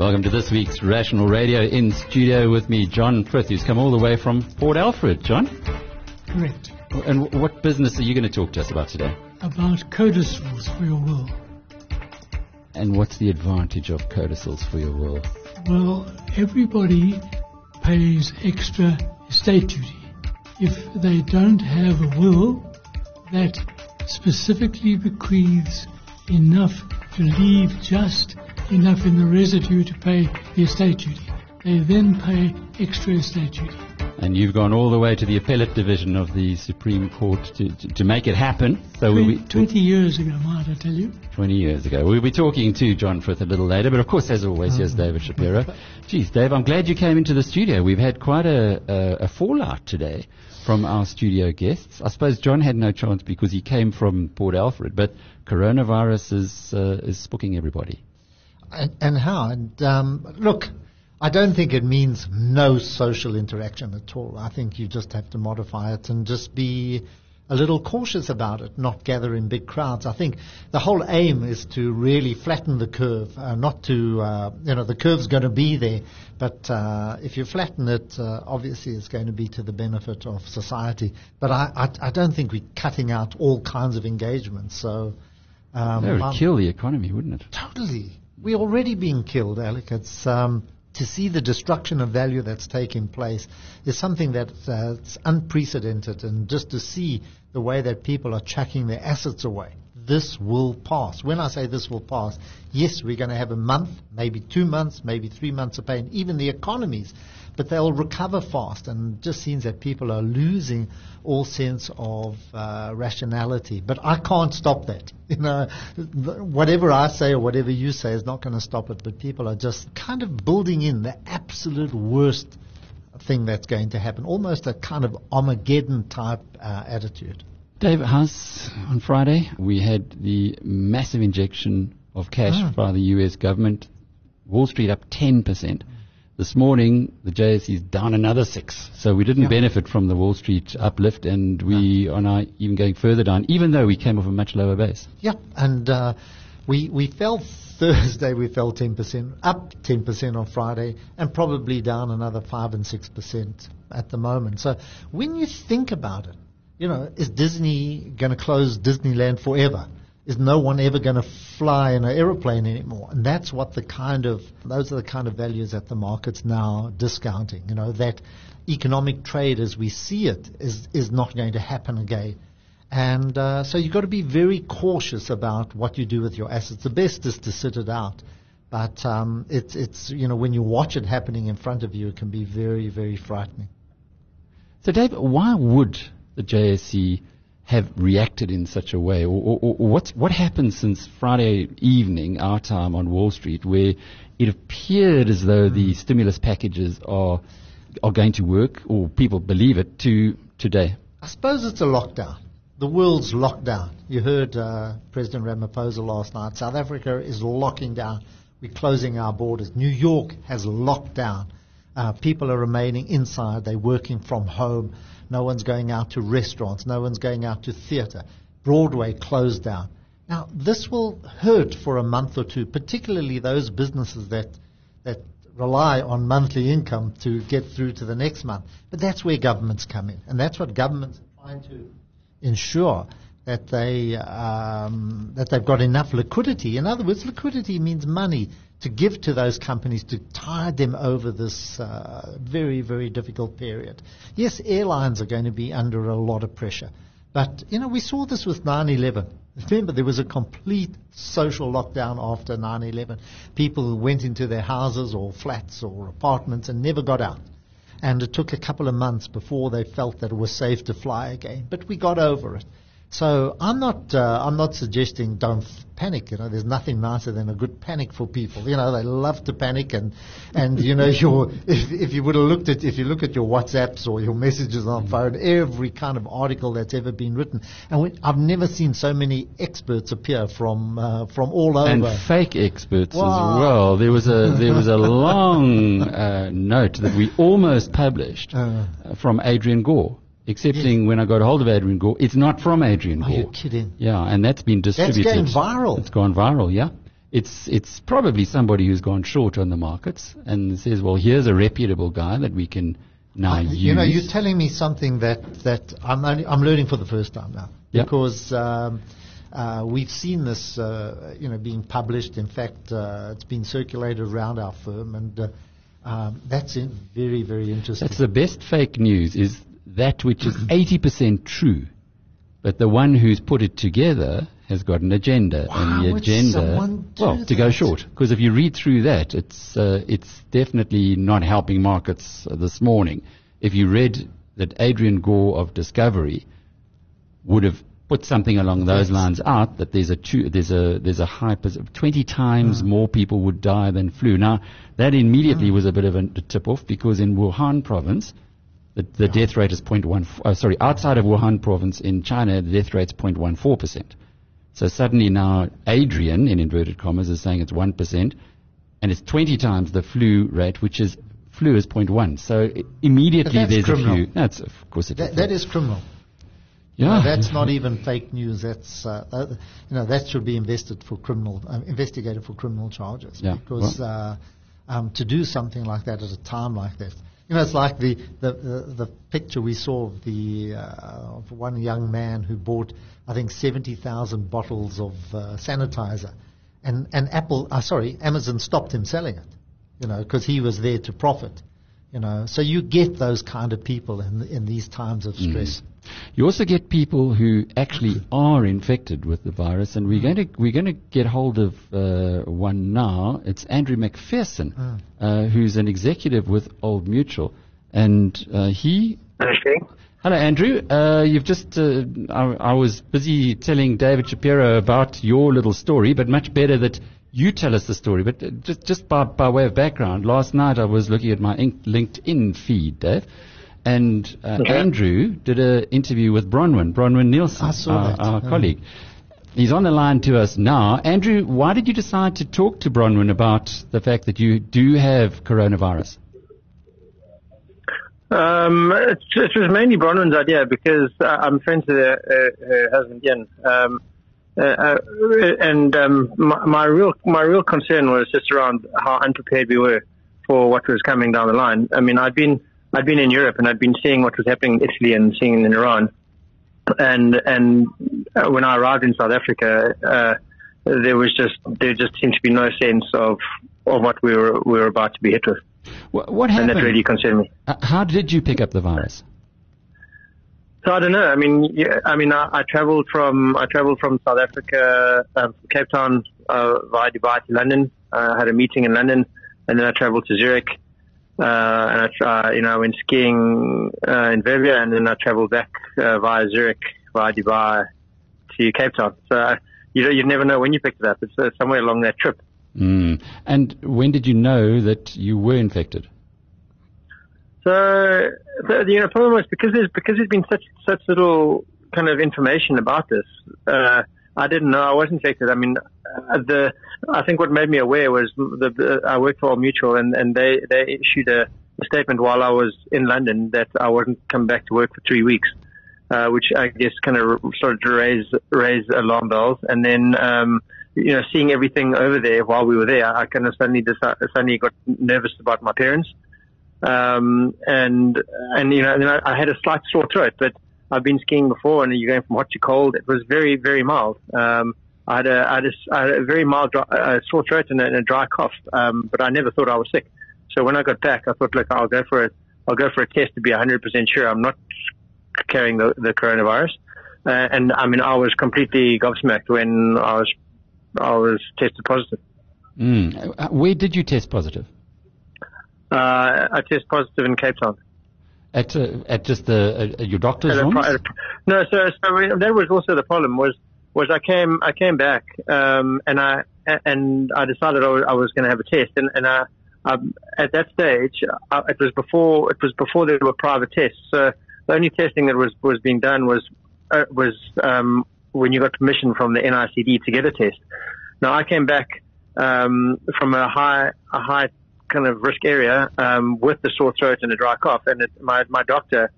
Welcome to this week's Rational Radio in studio with me, John Frith, who's come all the way from Port Alfred. John? Correct. And what business are you going to talk to us about today? About codicils for your will. And what's the advantage of codicils for your will? Well, everybody pays extra estate duty. If they don't have a will that specifically bequeaths enough to leave just enough in the residue to pay the estate duty, they then pay extra estate duty. And you've gone all the way to the appellate division of the Supreme Court to, to, to make it happen. So we'll be 20 years ago, might I tell you? 20 years ago. We'll be talking to John Frith a little later, but of course, as always, here's um, David Shapiro. Geez, Dave, I'm glad you came into the studio. We've had quite a, a, a fallout today from our studio guests. I suppose John had no chance because he came from Port Alfred, but coronavirus is, uh, is spooking everybody. And, and how? And um, look, I don't think it means no social interaction at all. I think you just have to modify it and just be a little cautious about it, not gather in big crowds. I think the whole aim is to really flatten the curve, uh, not to, uh, you know, the curve's going to be there, but uh, if you flatten it, uh, obviously it's going to be to the benefit of society. But I, I, I don't think we're cutting out all kinds of engagements. So um, that would I'm- kill the economy, wouldn't it? Totally. We're already being killed, Alec. It's, um, to see the destruction of value that's taking place is something that's uh, unprecedented. And just to see the way that people are chucking their assets away, this will pass. When I say this will pass, yes, we're going to have a month, maybe two months, maybe three months of pain, even the economies, but they'll recover fast. And it just seems that people are losing all sense of uh, rationality. But I can't stop that. You know, whatever I say or whatever you say is not going to stop it. But people are just kind of building in the absolute worst thing that's going to happen, almost a kind of Armageddon type uh, attitude. Dave, how's on Friday? We had the massive injection of cash Ah. by the US government. Wall Street up 10%. This morning, the JSE is down another six. So we didn't Yeah. benefit from the Wall Street uplift, and we are now even going further down, even though we came off a much lower base. Yeah, and uh, we we fell Thursday. We fell ten percent, up ten percent on Friday, and probably down another five and six percent at the moment. So when you think about it, you know, is Disney going to close Disneyland forever? Is no one ever going to fly in an aeroplane anymore? And that's what the kind of those are the kind of values that the market's now discounting. You know that economic trade as we see it is is not going to happen again. And uh, so you've got to be very cautious about what you do with your assets. The best is to sit it out. But um, it's, it's, you know, when you watch it happening in front of you, it can be very, very frightening. So, Dave, why would the JSE have reacted in such a way? Or, or, or what's, what happened since Friday evening, our time on Wall Street, where it appeared as though the stimulus packages are, are going to work, or people believe it, to today? I suppose it's a lockdown. The world's locked down. You heard uh, President Ramaphosa last night. South Africa is locking down. We're closing our borders. New York has locked down. Uh, people are remaining inside. They're working from home. No one's going out to restaurants. No one's going out to theatre. Broadway closed down. Now, this will hurt for a month or two, particularly those businesses that, that rely on monthly income to get through to the next month. But that's where governments come in. And that's what governments are trying to ensure that they um, that they've got enough liquidity. In other words, liquidity means money to give to those companies to tide them over this uh, very very difficult period. Yes, airlines are going to be under a lot of pressure, but you know we saw this with 9/11. Remember, there was a complete social lockdown after 9/11. People went into their houses or flats or apartments and never got out and it took a couple of months before they felt that it was safe to fly again. But we got over it. So I'm not uh, I'm not suggesting don't f- panic. You know, there's nothing nicer than a good panic for people. You know, they love to panic, and and you know, your if if you would have looked at if you look at your WhatsApps or your messages on phone, every kind of article that's ever been written, and we, I've never seen so many experts appear from uh, from all over. And fake experts Wow. as well. There was a there was a long uh, note that we almost published Uh. uh, from Adrian Gore, excepting when I got hold of Adrian Gore, it's not from Adrian Are Gore. you kidding? Yeah, and that's been distributed. going viral. It's gone viral, yeah. It's, it's probably somebody who's gone short on the markets and says, well, here's a reputable guy that we can now use. You know, you're telling me something that, that I'm, only, I'm learning for the first time now. Yeah. Because um, uh, we've seen this, uh, you know, being published. In fact, uh, it's been circulated around our firm, and uh, um, that's in very, very interesting. That's the best fake news is that which is 80% true, but the one who's put it together has got an agenda, Why and the agenda, well, to go that? short. Because if you read through that, it's uh, it's definitely not helping markets this morning. If you read that Adrian Gore of Discovery would have put something along those Yes. lines out that there's a two, there's a there's a high 20 times more people would die than flu. Now that immediately was a bit of a tip off because in Wuhan province the, the death rate is 0.1 uh, sorry outside of Wuhan province in China the death rate is 0.14 percent. So suddenly now Adrian in inverted commas is saying it's 1 percent and it's 20 times the flu rate which is flu is 0.1. So immediately there's criminal. a few. That's of course it that, that is criminal. yeah. No, that's not even fake news. That's uh, uh, you know that should be invested for criminal, uh, investigated for criminal charges. Yeah, Because uh, um, to do something like that at a time like this, you know, it's like the the, the, the picture we saw of the uh, of one young man who bought, I think, seventy thousand bottles of uh, sanitizer, and and Apple, uh, sorry, Amazon stopped him selling it, you know, because he was there to profit. You know, so you get those kind of people in in these times of stress. You also get people who actually are infected with the virus, and we're going to we're going to get hold of uh, one now. It's Andrew McPherson, uh, who's an executive with Old Mutual, and uh, he. Okay. Hello, Andrew. Uh, you've just. Uh, I, I was busy telling David Shapiro about your little story, but much better that you tell us the story. But uh, just just by by way of background, last night I was looking at my LinkedIn feed, Dave. And uh, Okay. Andrew did an interview with Bronwyn, Bronwyn Nielsen, I saw our, that. our Mm. colleague. He's on the line to us now. Andrew, why did you decide to talk to Bronwyn about the fact that you do have coronavirus? Um, it, it was mainly Bronwyn's idea because uh, I'm friends with her, her, her husband Ian. Um, uh, uh, and um, my, my real my real concern was just around how unprepared we were for what was coming down the line. I mean, I'd been I'd been in Europe and I'd been seeing what was happening in Italy and seeing in Iran, and and uh, when I arrived in South Africa, uh, there was just there just seemed to be no sense of of what we were we were about to be hit with, What, what and that really concerned me. Uh, how did you pick up the virus? So I don't know. I mean, yeah, I mean, I, I traveled from I traveled from South Africa, um, Cape Town uh, via Dubai to London. I had a meeting in London, and then I traveled to Zurich. Uh, and I, try, you know, I went skiing uh, in Verbier, and then I traveled back uh, via Zurich, via Dubai to Cape Town. So you know, you never know when you picked it up. It's uh, somewhere along that trip. Mm. And when did you know that you were infected? So the you know problem was because there's because there's been such such little kind of information about this. Uh, I didn't know I was infected. I mean, uh, the I think what made me aware was the, the I worked for Old Mutual and and they they issued a, a statement while I was in London that I wasn't come back to work for three weeks. Uh, which I guess kind of started to raise raise alarm bells, and then um, you know seeing everything over there while we were there, I kind of suddenly decided, suddenly got nervous about my parents, um, and and you know, then I, I had a slight sore throat, but I've been skiing before, and you're going from hot to cold. It was very very mild. Um, I had a I had a, I had a very mild dry, uh, sore throat and a, and a dry cough, um, but I never thought I was sick. So when I got back, I thought, look, I'll go for a I'll go for a test to be 100% sure I'm not carrying the, the coronavirus. Uh, and I mean, I was completely gobsmacked when I was I was tested positive. Mm. Uh, Where did you test positive? Uh, I tested positive in Cape Town. At uh, at just the uh, your doctor's At a room? at a- no, so so I that was also the problem was was I came I came back um, and I and I decided I was, I was going to have a test and and I, um, at that stage I, it was before it was before there were private tests so the only testing that was was being done was uh, was um, when you got permission from the NICD to get a test. Now I came back um, from a high a high kind of risk area um, with the sore throat and a dry cough, and it, my my doctor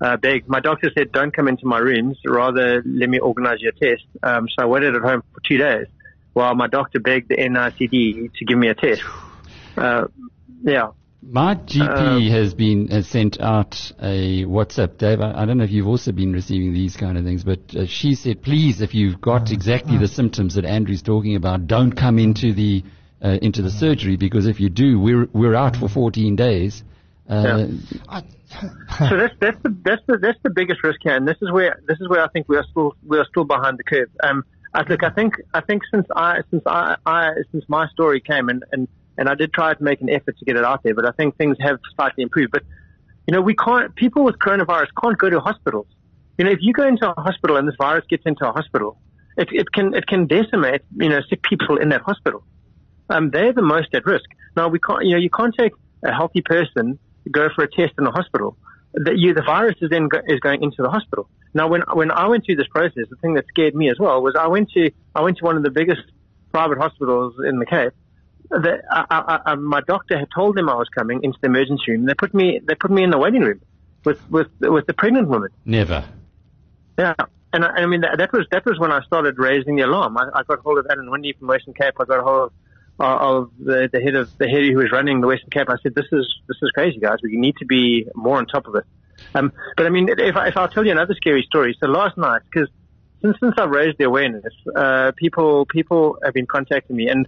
uh, begged. My doctor said, "Don't come into my rooms. Rather, let me organise your test." Um, so I waited at home for two days while my doctor begged the NICD to give me a test. Uh, yeah. My GP Um, has been has sent out a WhatsApp, Dave. I, I don't know if you've also been receiving these kind of things, but uh, she said, please, if you've got exactly the symptoms that Andrew's talking about, don't come into the uh, into the surgery because if you do, we're we're out for 14 days. Uh, so that's that's the that's the that's the biggest risk here, and this is where this is where I think we are still we are still behind the curve. Um, I, look, I think I think since I since I, I since my story came and and and I did try to make an effort to get it out there, but I think things have slightly improved. But you know, we can't people with coronavirus can't go to hospitals. You know, if you go into a hospital and this virus gets into a hospital, it, it can it can decimate you know sick people in that hospital. Um, they're the most at risk. Now we can't you know you can't take a healthy person go for a test in the hospital. The, you, the virus is then go, is going into the hospital. Now, when when I went through this process, the thing that scared me as well was I went to I went to one of the biggest private hospitals in the Cape. The, I, I, I, my doctor had told them I was coming into the emergency room. They put me they put me in the waiting room with with with the pregnant woman. never. Yeah. And I, I mean, that, that was, that was when I started raising the alarm. I, I got hold of Alan Winde from Western Cape. I got hold of, of the, the head of, the head who was running the Western Cape. I said, this is, this is crazy, guys. We need to be more on top of it. Um, but I mean, if, I, if I'll tell you another scary story. So last night, because since, since I've raised the awareness, uh, people, people have been contacting me and,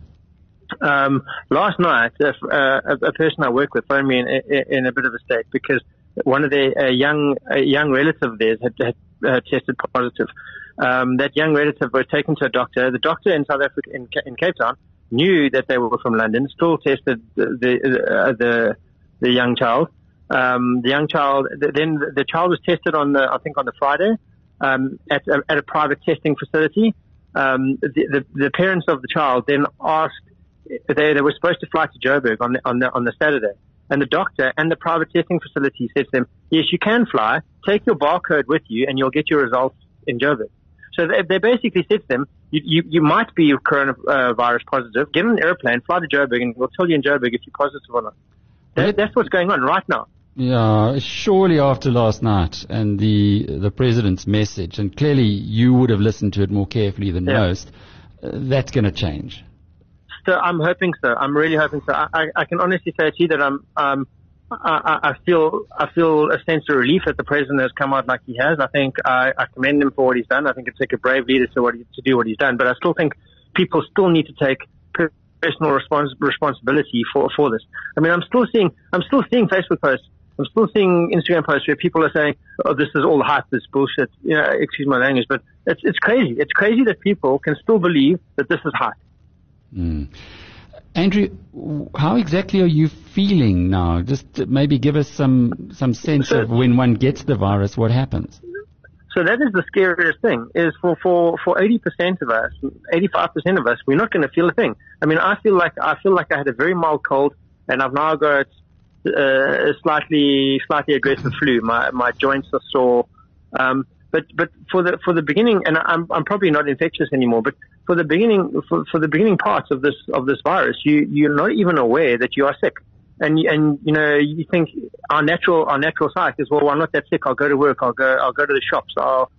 um, last night, uh, a, a person I work with phoned me in, in, in a bit of a state because one of their young young relative of theirs had, had uh, tested positive. Um, that young relative was taken to a doctor. The doctor in South Africa in, in Cape Town knew that they were from London. Still tested the the uh, the, the young child. Um, the young child. th- Then the child was tested on the I think on the Friday um, at at a private testing facility. Um, the, the the parents of the child then asked they, they were supposed to fly to Joburg on the, on the, on the Saturday. And the doctor and the private testing facility said to them, yes, you can fly. Take your barcode with you and you'll get your results in Joburg. So they, they basically said to them, you, you, you might be coronavirus positive. Get an airplane, fly to Joburg and we'll tell you in Joburg if you're positive or not. That, that's what's going on right now. Yeah, surely after last night and the the president's message, and clearly you would have listened to it more carefully than Yeah. most. Uh, that's going to change. So I'm hoping so. I'm really hoping so. I, I, I can honestly say to you that I'm, um, I, I feel, I feel a sense of relief that the president has come out like he has. I think I, I commend him for what he's done. I think it's like a brave leader to what he, to do what he's done. But I still think people still need to take personal respons- responsibility for for this. I mean, I'm still seeing, I'm still seeing Facebook posts. I'm still seeing Instagram posts where people are saying, "Oh, this is all hype, this bullshit." You know, excuse my language, but it's it's crazy. It's crazy that people can still believe that this is hype. Mm. Andrew, how exactly are you feeling now? Just maybe give us some some sense So- of when one gets the virus, what happens. So that is the scariest thing. Is for for for eighty percent of us, eighty five percent of us, we're not going to feel a thing. I mean, I feel like I feel like I had a very mild cold, and I've now got uh, a slightly slightly aggressive flu. My my joints are sore. Um, but but for the for the beginning, and I'm I'm probably not infectious anymore. But for the beginning for, for the beginning parts of this of this virus, you you're not even aware that you are sick. And and you know you think our natural our natural psyche is well I'm not that sick I'll go to work I'll go I'll go to the shops I'll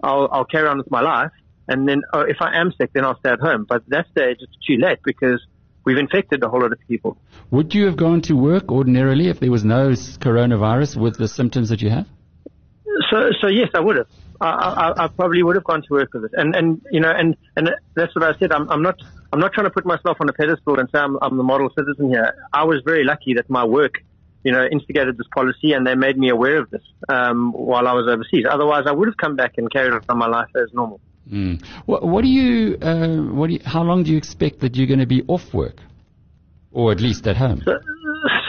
I'll, I'll carry on with my life and then oh, if I am sick then I'll stay at home but at that stage it's too late because we've infected a whole lot of people Would you have gone to work ordinarily if there was no coronavirus with the symptoms that you have? So, so yes, I would have. I, I, I probably would have gone to work with it. And, and, you know, and, and that's what I said. I'm, I'm not, I'm not trying to put myself on a pedestal and say I'm, I'm the model citizen here. I was very lucky that my work, you know, instigated this policy and they made me aware of this, um, while I was overseas. Otherwise I would have come back and carried on my life as normal. Mm. What, what do you, uh, what do you, how long do you expect that you're going to be off work? Or at least at home? So,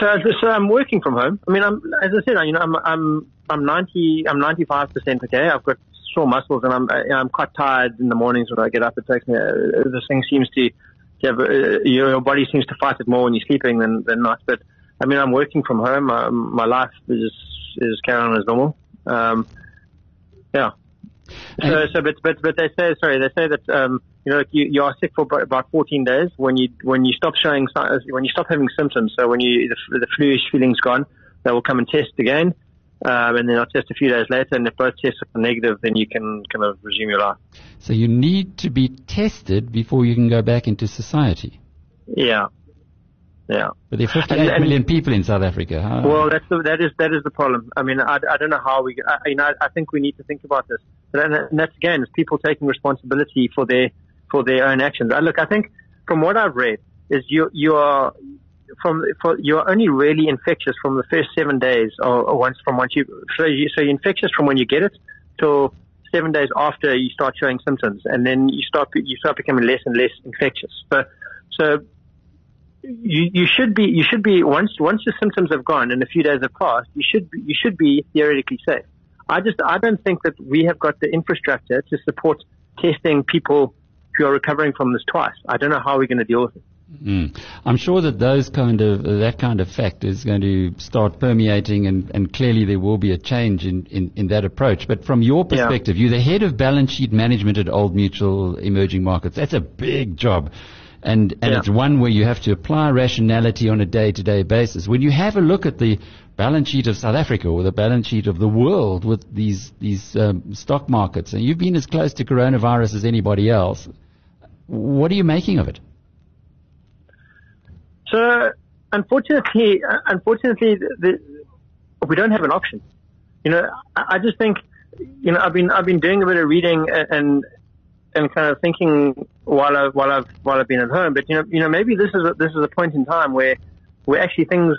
so, so I'm working from home. I mean, I'm, as I said, you know, I'm, I'm, I'm 90, I'm 95% okay. I've got sore muscles and I'm, I- I'm quite tired in the mornings when I get up. It takes me, uh, this thing seems to, to have, uh, your, your body seems to fight it more when you're sleeping than, than not. But I mean, I'm working from home. My, my life is, is carrying on as normal. Um, yeah. So, so, but, but, but they say, sorry, they say that, um, you know, you, you are sick for about- about 14 days when you, when you stop showing, when you stop having symptoms. So when you, the, the flu feeling's gone, they will come and test again. um, and then I'll test a few days later, and if both tests are negative, then you can kind of resume your life. So you need to be tested before you can go back into society. Yeah, yeah. But there are 58 And- and- million people in South Africa. How- Well, that's the, that is that is the problem. I mean, I, I don't know how we. I, you know, I, I think we need to think about this. But and that's again, it's people taking responsibility for their for their own actions. Uh, look, I think from what I've read is you you are from for, you're only really infectious from the first seven days or, or once from once you so you so you're infectious from when you get it till seven days after you start showing symptoms, and then you start you start becoming less and less infectious. So so you, you should be you should be once once your symptoms have gone and a few days have passed, you should be, you should be theoretically safe. I just I don't think that we have got the infrastructure to support testing people who are recovering from this twice. I don't know how we're going to deal with it. Mm. I'm sure that those kind of that kind of fact is going to start permeating, and, and clearly there will be a change in, in, in that approach. But from your Yeah. perspective, you're the head of balance sheet management at Old Mutual Emerging Markets. That's a big job, and and Yeah. it's one where you have to apply rationality on a day-to-day basis. When you have a look at the balance sheet of South Africa or the balance sheet of the world with these these um, stock markets, and you've been as close to coronavirus as anybody else, what are you making of it? So unfortunately, unfortunately, the, the, we don't have an option. You know, I, I just think, you know, I've been I've been doing a bit of reading and and kind of thinking while I while I've while I've been at home. But you know, you know, maybe this is a, this is a point in time where where actually things,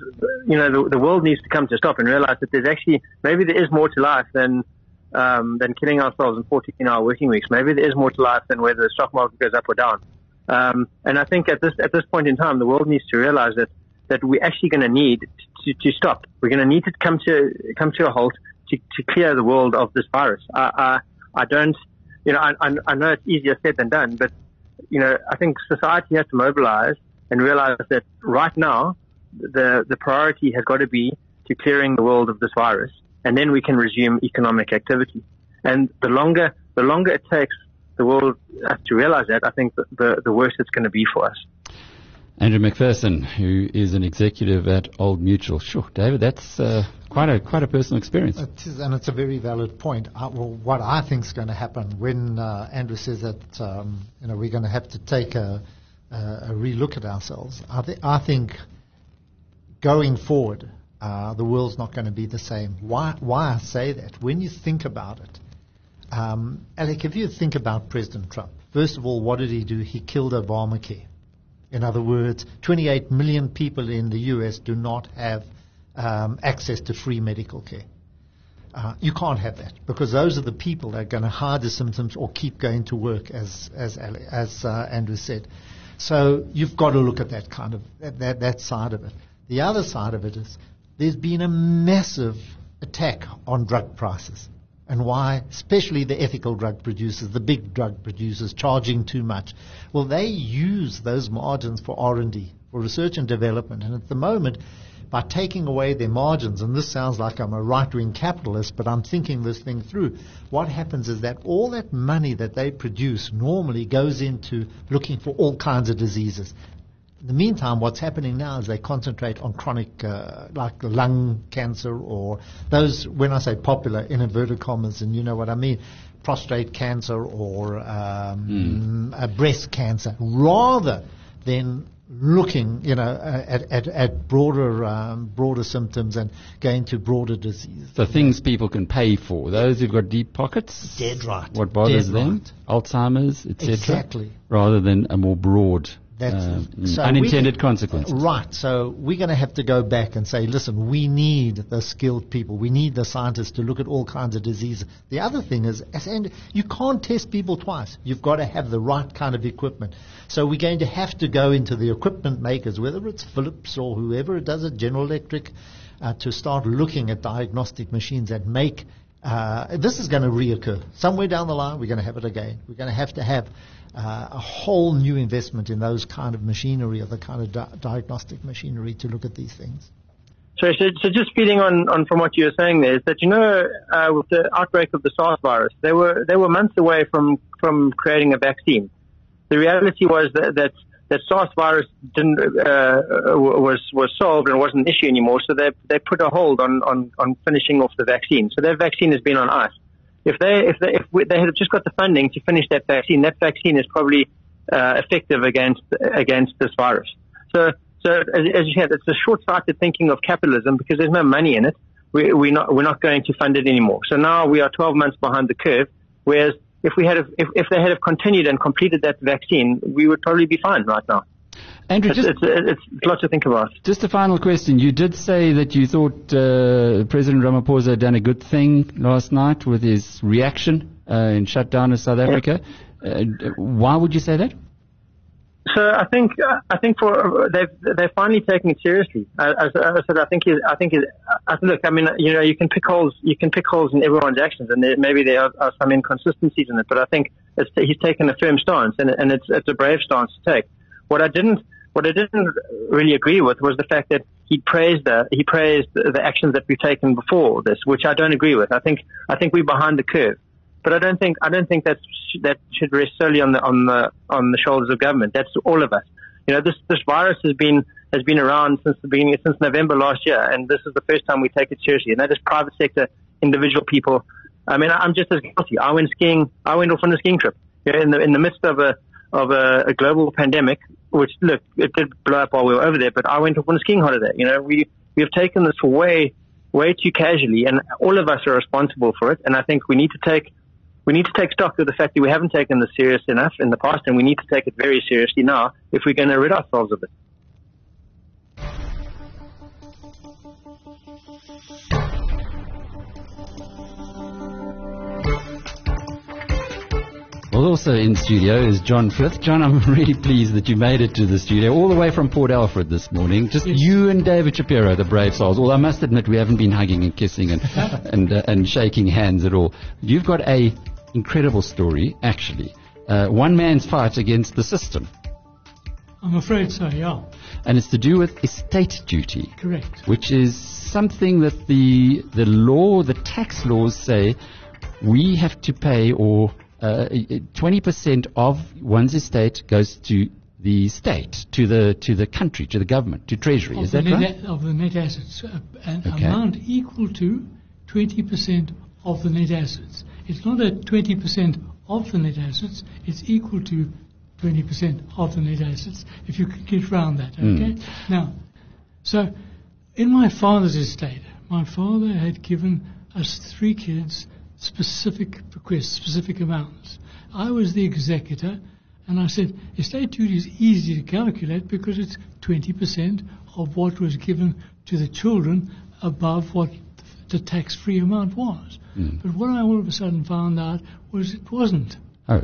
you know, the, the world needs to come to a stop and realize that there's actually maybe there is more to life than um, than killing ourselves in 14-hour working weeks. Maybe there is more to life than whether the stock market goes up or down. Um, and I think at this at this point in time, the world needs to realize that that we're actually going to need to, to stop. We're going to need to come to come to a halt to, to clear the world of this virus. I I, I don't, you know, I, I know it's easier said than done, but you know, I think society has to mobilize and realize that right now the the priority has got to be to clearing the world of this virus, and then we can resume economic activity. And the longer the longer it takes the world has to realize that, I think the, the, the worse it's going to be for us. Andrew McPherson, who is an executive at Old Mutual. Sure, David, that's uh, quite a quite a personal experience. It is, and it's a very valid point. I, well, what I think is going to happen when uh, Andrew says that um, you know we're going to have to take a, a, a relook at ourselves. I, th- I think going forward, uh, the world's not going to be the same. Why? Why I say that? When you think about it, um, Alec, if you think about President Trump, first of all, what did he do? He killed Obamacare. In other words, 28 million people in the U.S. do not have um, access to free medical care. Uh, you can't have that because those are the people that are going to hide the symptoms or keep going to work, as as as uh, Andrew said. So you've got to look at that kind of that, that that side of it. The other side of it is there's been a massive attack on drug prices and why, especially the ethical drug producers, the big drug producers, charging too much. Well, they use those margins for R&D, for research and development, and at the moment, by taking away their margins, and this sounds like I'm a right-wing capitalist, but I'm thinking this thing through. What happens is that all that money that they produce normally goes into looking for all kinds of diseases. In the meantime, what's happening now is they concentrate on chronic, uh, like lung cancer or those, when I say popular, in inverted commas, and you know what I mean, prostate cancer or um, uh, breast cancer, rather than looking, you know, at, at, at broader, um, broader symptoms and going to broader disease. The things people can pay for. Those who've got deep pockets. Dead right. What bothers Dead them? right. Alzheimer's, etc. Exactly. Rather than a more broad, That's uh. So unintended we- consequences. Right. So we're going to have to go back and say, listen, we need the skilled people. We need the scientists to look at all kinds of diseases. The other thing is, as and you can't test people twice. You've got to have the right kind of equipment. So we're going to have to go into the equipment makers, whether it's Philips or whoever does it, General Electric, uh, to start looking at diagnostic machines that make uh, this is going to reoccur. Somewhere down the line, we're going to have it again. We're going to have to have uh, a whole new investment in those kind of machinery or the kind of di- diagnostic machinery to look at these things. So, so, so just feeding on, on from what you were saying there is that you know uh, with the outbreak of the SARS virus, they were they were months away from from creating a vaccine. The reality was that, that that SARS virus didn't uh, was was solved and wasn't an issue anymore. So they they put a hold on on on finishing off the vaccine. So that vaccine has been on ice. If they if they if we, they had just got the funding to finish that vaccine, that vaccine is probably uh, effective against against this virus. So so as, as you said, it's a short-sighted thinking of capitalism because there's no money in it. We, we're not we're not going to fund it anymore. So now we are 12 months behind the curve. Whereas if we had have, if, if they had have continued and completed that vaccine, we would probably be fine right now. Andrew, It's, just, it's, it's, it's a lot to think about. just a final question. You did say that you thought uh, President Ramaphosa had done a good thing last night with his reaction uh, in shutdown of South Africa. Uh, why would you say that? So I think uh, I think for uh, they've they've finally taken it seriously. Uh, as, as I said, I think I think I, look. I mean, you know, you can pick holes you can pick holes in everyone's actions, and there, maybe there are, are some inconsistencies in it. But I think he's taken a firm stance, and, and it's it's a brave stance to take. What I didn't what I didn't really agree with was the fact that he praised the he praised the actions that we've taken before this, which I don't agree with. I think I think we're behind the curve. But I don't think I don't think that's that should rest solely on the on the on the shoulders of government. That's all of us. You know, this this virus has been has been around since the beginning since November last year, and this is the first time we take it seriously. And that is private sector, individual people. I mean, I'm just as guilty. I went skiing. I went off on a skiing trip you know, in the in the midst of a of a, a global pandemic, which look it did blow up while we were over there. But I went off on a skiing holiday. You know, we we have taken this way way too casually, and all of us are responsible for it. And I think we need to take we need to take stock of the fact that we haven't taken this serious enough in the past, and we need to take it very seriously now if we're going to rid ourselves of it. Well, also in studio is John Frith. John, I'm really pleased that you made it to the studio all the way from Port Alfred this morning. Just Yes. you and David Shapiro, the brave souls. Although I must admit we haven't been hugging and kissing and and uh, and shaking hands at all. You've got a incredible story, actually. Uh, one man's fight against the system, I'm afraid so, yeah. and it's to do with estate duty. Correct. which is something that the the law, the tax laws say we have to pay, or twenty percent of one's estate goes to the state, to the to the country, to the government, to treasury. Of is that right? a- of the net assets, uh, an Okay. amount equal to 20% of the net assets. It's not a 20% of the net assets, it's equal to 20% of the net assets, if you could get round that, hmm. okay? Now, so in my father's estate, my father had given us three kids specific bequests, specific amounts. I was the executor, and I said, estate duty is easy to calculate because it's 20% of what was given to the children above what the tax-free amount was. Hmm. But what I all of a sudden found out was it wasn't. Oh,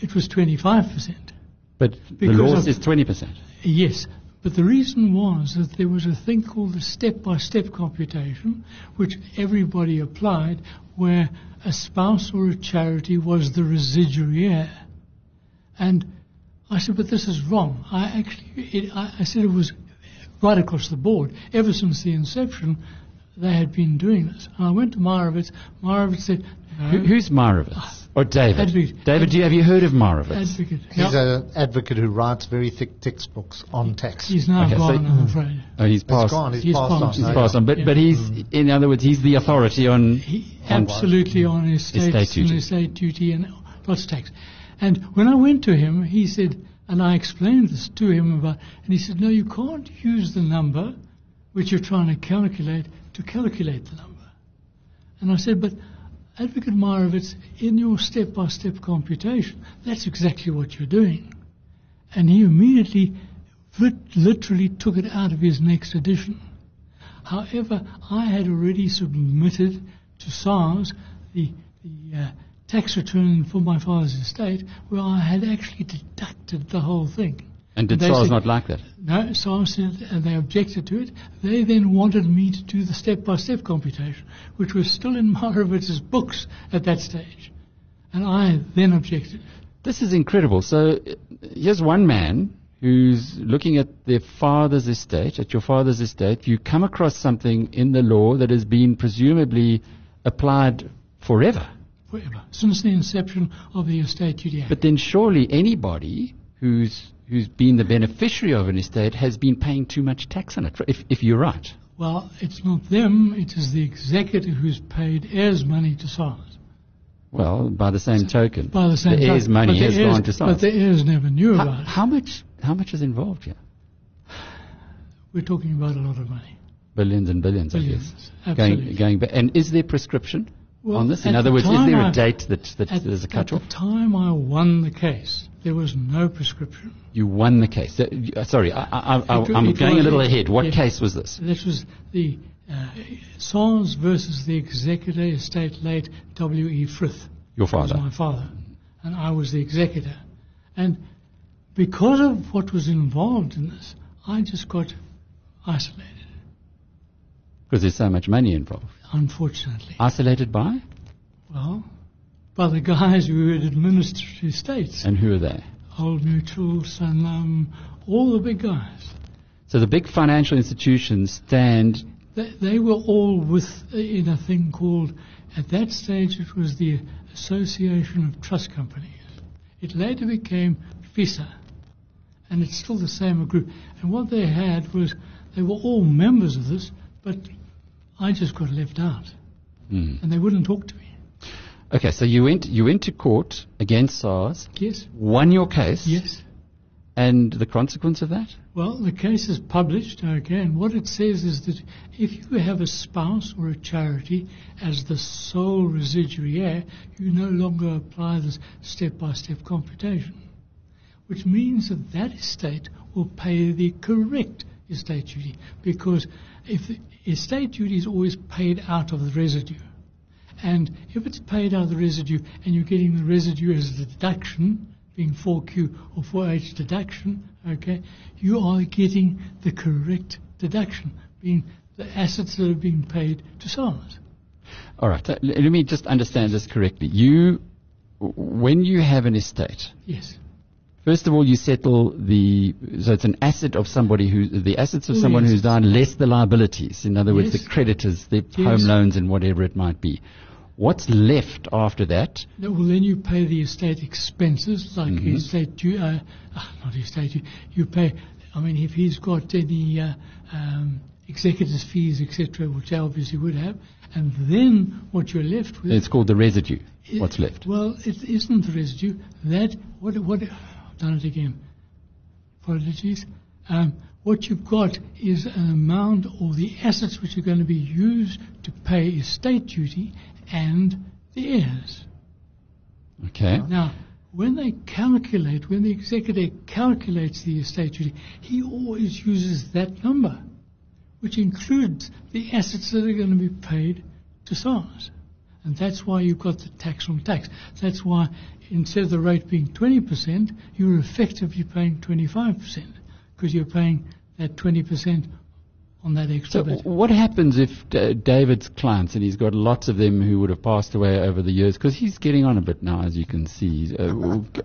It was 25%. but the law says twenty percent. Yes, but the reason was that there was a thing called the step-by-step computation, which everybody applied, where a spouse or a charity was the residuary heir. And I said, but this is wrong. I actually, it, I, I said it was right across the board. Ever since the inception, they had been doing this. And I went to Meyerowitz. Meyerowitz said, no, Who, who's Meyerowitz? Ah, or David? Advocate. David, do you, have you heard of Meyerowitz? advocate. He's Yeah, an advocate who writes very thick textbooks on tax. he's now Okay, so- gone, I'm mm. afraid. Oh, he's It's passed. gone. He's, He's passed on. passed. He's No, passed yeah. on, but Yeah. but he's mm. in other words he's the authority on. He on- absolutely on estates Estate duty. and estate duty and lots of tax. And when I went to him, he said, and I explained this to him about, and he said, no, you can't use the number which you're trying to calculate to calculate the number. And I said, but Advocate Meyerowitz, in your step-by-step computation, that's exactly what you're doing. And he immediately, lit- literally took it out of his next edition. However, I had already submitted to SARS the, the uh, tax return for my father's estate where I had actually deducted the whole thing. And did SARS said- not like that? No, SARS said, and they objected to it. They then wanted me to do the step-by-step computation, which was still in Meyerowitz's books at that stage. And I then objected. This is incredible. So here's one man who's looking at their father's estate, at your father's estate. You come across something in the law that has been presumably applied forever. forever, since the inception of the Estate Duty But then surely anybody who's who's been the beneficiary of an estate has been paying too much tax on it. If if you're right. Well, it's not them, it is the executor who's paid heirs money to SARS. Well, by the same token, By the same the heirs' token. money has heirs- gone to SARS. But the heirs never knew about it. how much how much is involved here? We're talking about a lot of money. Billions and billions, I guess. absolutely. Going, going. And is there prescription Well, on this? In other words, is there a date that, that At, there's a at cut-off? the time I won the case, there was no prescription. You won the case. Uh, sorry, I, I, I, I'm it going a little ahead. What case was this? This was the uh, SARS versus the executor estate late W.E. Frith. Your father. my father, and I was the executor. And because of what was involved in this, I just got isolated, Because there's so much money involved. Unfortunately. Isolated by? Well, by the guys who had administered the estates, And who are they? Old Mutual, Sanlam, all the big guys. So the big financial institutions stand. They, they were all with in a thing called, at that stage, it was the Association of Trust Companies. It later became FISA, and it's still the same group. And what they had was they were all members of this, but I just got left out, Hmm. and they wouldn't talk to me. Okay, so you went you went to court against SARS, Yes, won your case, yes. and the consequence of that? Well, the case is published, okay, and what it says is that if you have a spouse or a charity as the sole residuary heir, you no longer apply this step-by-step computation, which means that that estate will pay the correct estate duty, because if the estate duty is always paid out of the residue, and if it's paid out of the residue and you're getting the residue as a deduction, being 4Q or 4H deduction, okay, you are getting the correct deduction, being the assets that are being paid to SARS. All right, let me just understand this correctly. You, when you have an estate, Yes. First of all, you settle the so it's an asset of somebody who the assets of someone who's died, less the liabilities. In other words, Yes. the creditors, the Yes. home loans, and whatever it might be. What's left after that? No, Well, then you pay the estate expenses, like Mhm. estate due, uh, ah, not estate due, you pay, I mean, if he's got any uh, um, executors' fees, etc., which I obviously would have, and then what you're left with. It's called the residue. I- What's left? Well, it isn't the residue. That what what done it again. Apologies. Um, what you've got is an amount or the assets which are going to be used to pay estate duty and the heirs. Okay. Now, when they calculate, when the executor calculates the estate duty, he always uses that number, which includes the assets that are going to be paid to SARS. And that's why you've got the tax on tax. That's why instead of the rate being 20%, you're effectively paying 25% because you're paying that 20% on that extra So, bit. what happens if D- David's clients, and he's got lots of them who would have passed away over the years, because he's getting on a bit now, as you can see. Uh,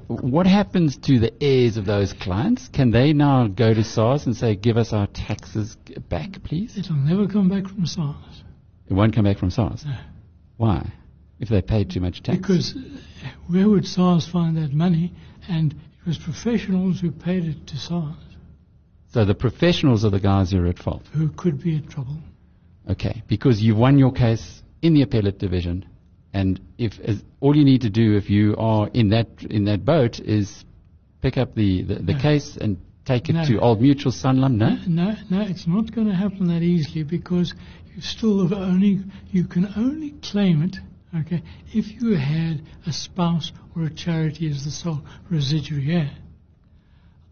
what happens to the heirs of those clients? Can they now go to SARS and say, "Give us our taxes back, please"? It'll never come back from SARS. It won't come back from SARS. No. Why? If they paid too much tax. Because where would SARS find that money? And it was professionals who paid it to SARS so the professionals are the guys who are at fault. who could be in trouble. Okay, because you've won your case in the appellate division, and if as, all you need to do if you are in that in that boat is pick up the the, the No. case and take it No. to Old Mutual Sanlam, no? No, no, it's not going to happen that easily because you still have only you can only claim it, okay, if you had a spouse or a charity as the sole residuary heir.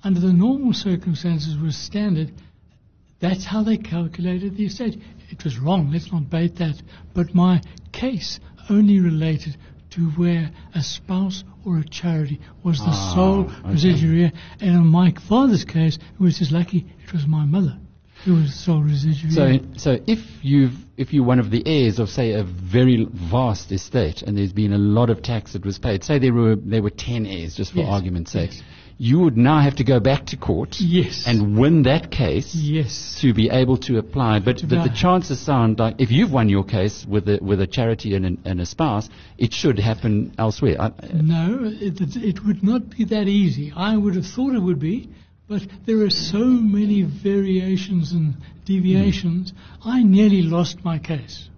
Under the normal circumstances with standard, that's how they calculated the estate. It was wrong, let's not bait that. But my case only related to where a spouse or a charity was the Ah, sole okay. residuary heir. And in my father's case, it was just lucky it was my mother was residuary So, so if you've if you're one of the heirs of say a very vast estate and there's been a lot of tax that was paid, say there were there were ten heirs, just for Yes, argument's sake, yes. you would now have to go back to court Yes. and win that case yes. to be able to apply. But, To but the chances sound like if you've won your case with a, with a charity and, an, and a spouse, it should happen elsewhere. I, No, it, it would not be that easy. I would have thought it would be, but there are so many variations and deviations. I nearly lost my case.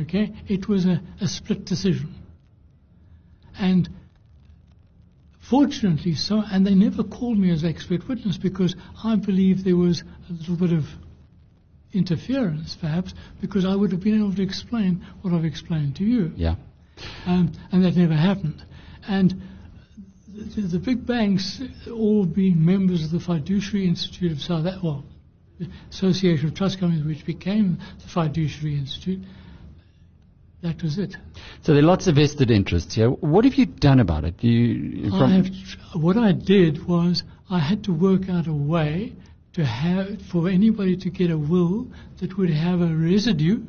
Okay? It was a, a split decision. And fortunately so, and they never called me as expert witness because I believe there was a little bit of interference, perhaps, because I would have been able to explain what I've explained to you yeah. um, and that never happened. And the, the big banks, all being members of the Fiduciary Institute of South Africa, well, Association of Trust Companies, which became the Fiduciary Institute, that was it. So there are lots of vested interests here. What have you done about it? Do you, I have, what I did was I had to work out a way to have for anybody to get a will that would have a residue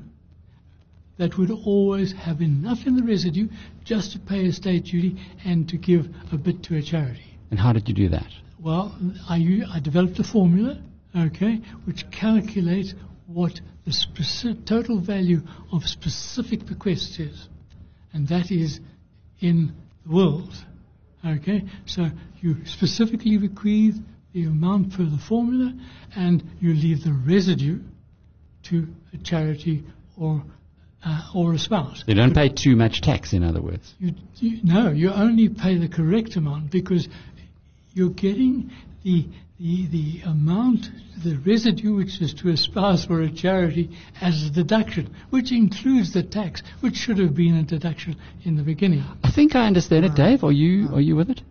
that would always have enough in the residue just to pay estate duty and to give a bit to a charity. and how did you do that? Well, I developed a formula, okay, which calculates what the total value of specific bequests is, and that is in the world. Okay, so you specifically bequeath the amount per the formula, and you leave the residue to a charity or uh, or a spouse. They don't pay too much tax, in other words. You, you, no, you only pay the correct amount because you're getting the, the, the amount, the residue, which is to a spouse or a charity, as a deduction, which includes the tax, which should have been a deduction in the beginning. I think I understand it, Dave. Are you are you with it?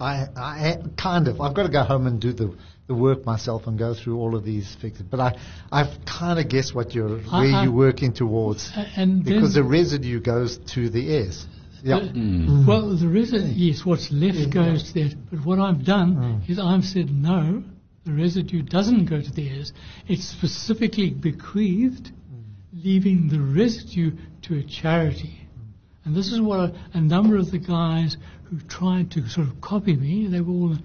I, I kind of. I've got to go home and do the, the work myself and go through all of these figures. But I, I've kind of guessed what you're, I- where I- you're working towards, A- And because the residue goes to the heirs. Yeah. the- hmm. well, the residue, mm. yes, what's left goes to that. But what I've done mm. is I've said no, the residue doesn't go to the heirs. It's specifically bequeathed, mm. leaving the residue to a charity. And this is what a, a number of the guys who tried to sort of copy me, they were all,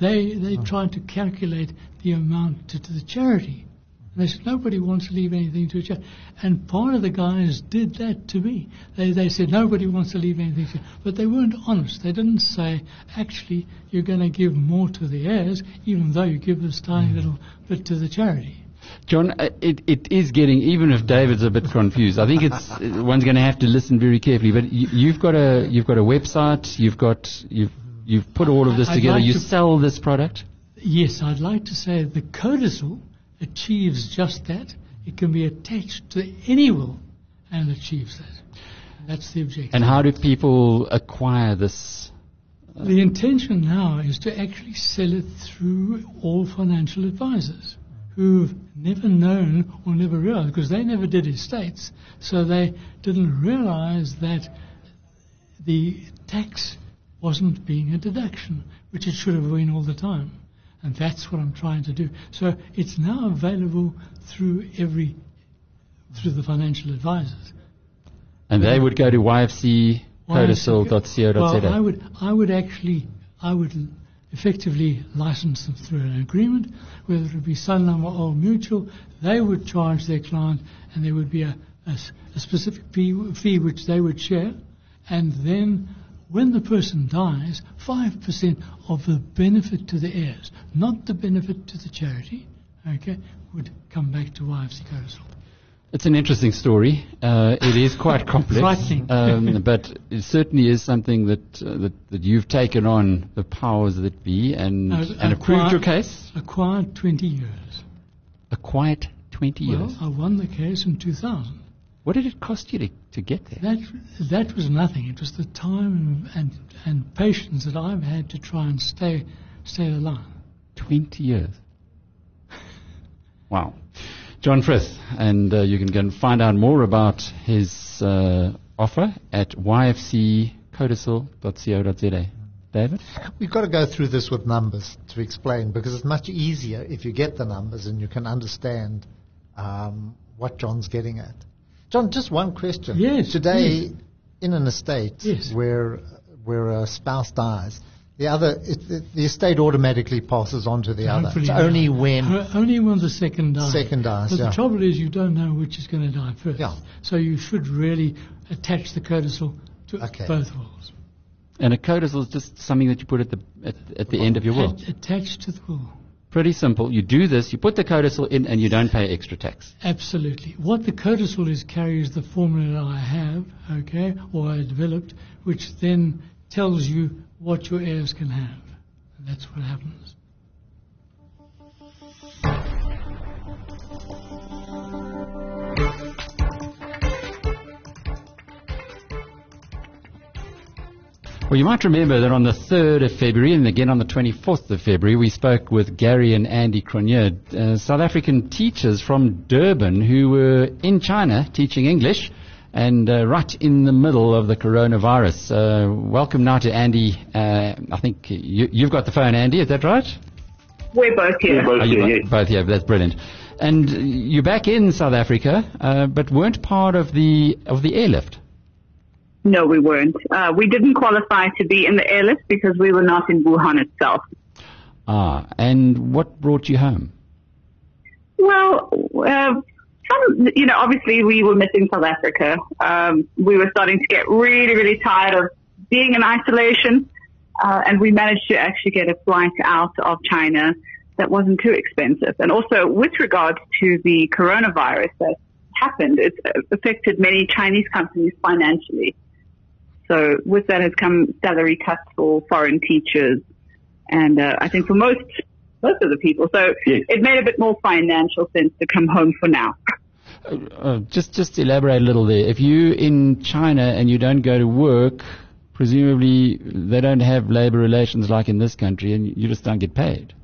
they, they tried to calculate the amount to, to the charity. And they said, nobody wants to leave anything to a charity. And part of the guys did that to me. They, they said, nobody wants to leave anything to But they weren't honest. They didn't say, actually, you're going to give more to the heirs, even though you give this tiny little bit to the charity. John, uh, it, it is getting, even if David's a bit confused, I think it's, uh, one's going to have to listen very carefully, but you, you've got a, you've got a website, you've got, you've, you've put all of this I'd together, like you to- sell this product? Yes, I'd like to say the codicil achieves just that. It can be attached to any will and achieves that. That's the objective. And how do people acquire this? the intention now is to actually sell it through all financial advisors who've never known or never realized, because they never did estates, so they didn't realize that the tax wasn't being a deduction, which it should have been all the time. And that's what I'm trying to do. So it's now available through every, through the financial advisors. And they would go to yfccodicil.co.za. Well, I would, I would actually, I would effectively license them through an agreement, whether it would be Sanlam or Old Mutual. They would charge their client, and there would be a a specific fee, fee which they would share, and then. When the person dies, 5% of the benefit to the heirs, not the benefit to the charity, okay, would come back to YFC Codicil. It's an interesting story. Uh, it is quite complex, um, but it certainly is something that, uh, that that you've taken on the powers that be and Uh, and approved your case. Acquired 20 years. A quiet twenty Well, years. I won the case in 2000. What did it cost you to, to get there? That that was nothing. It was the time and and patience that I've had to try and stay stay alive. Twenty years. Wow. John Frith, and uh, you can go and find out more about his uh, offer at yfccodicil.co.za. David? We've got to go through this with numbers to explain because it's much easier if you get the numbers and you can understand um, what John's getting at. John, just one question. Yes, Today, please. in an estate Yes. where where a spouse dies, The other, it, the, the estate automatically passes on to the other. Hopefully It's not. only when Only when the second dies. Second dies, But yeah. the trouble is you don't know which is going to die first. Yeah. So you should really attach the codicil to Okay. both wills. And a codicil is just something that you put at the at, at the end of your will. Attached to the will. Pretty simple. You do this, you put the codicil in, and you don't pay extra tax. Absolutely. What the codicil is carries the formula that I have, okay, or I developed, which then tells you what your heirs can have. And that's what happens. Well, you might remember that on the 3rd of February and again on the 24th of February, we spoke with Gary and Andy Cronje, uh, South African teachers from Durban who were in China teaching English and uh, right in the middle of the coronavirus. Uh, welcome now to Andy. Uh, I think you, you've got the phone, Andy, is that right? We're both here. We're both Oh, you here, bo- yes. both, yeah, that's brilliant. And you're back in South Africa, uh, but weren't part of the of the airlift. No, we weren't. Uh, we didn't qualify to be in the airlift because we were not in Wuhan itself. Ah, and what brought you home? Well, uh, some, you know, obviously we were missing South Africa. Um, we were starting to get really, really tired of being in isolation, uh, and we managed to actually get a flight out of China that wasn't too expensive. And also, with regards to the coronavirus that happened, it's affected many Chinese companies financially. So with that has come salary cuts for foreign teachers, and uh, I think for most most of the people. So Yes. it made a bit more financial sense to come home for now. Uh, just just elaborate a little there. If you in China and you don't go to work, presumably they don't have labor relations like in this country, and you just don't get paid.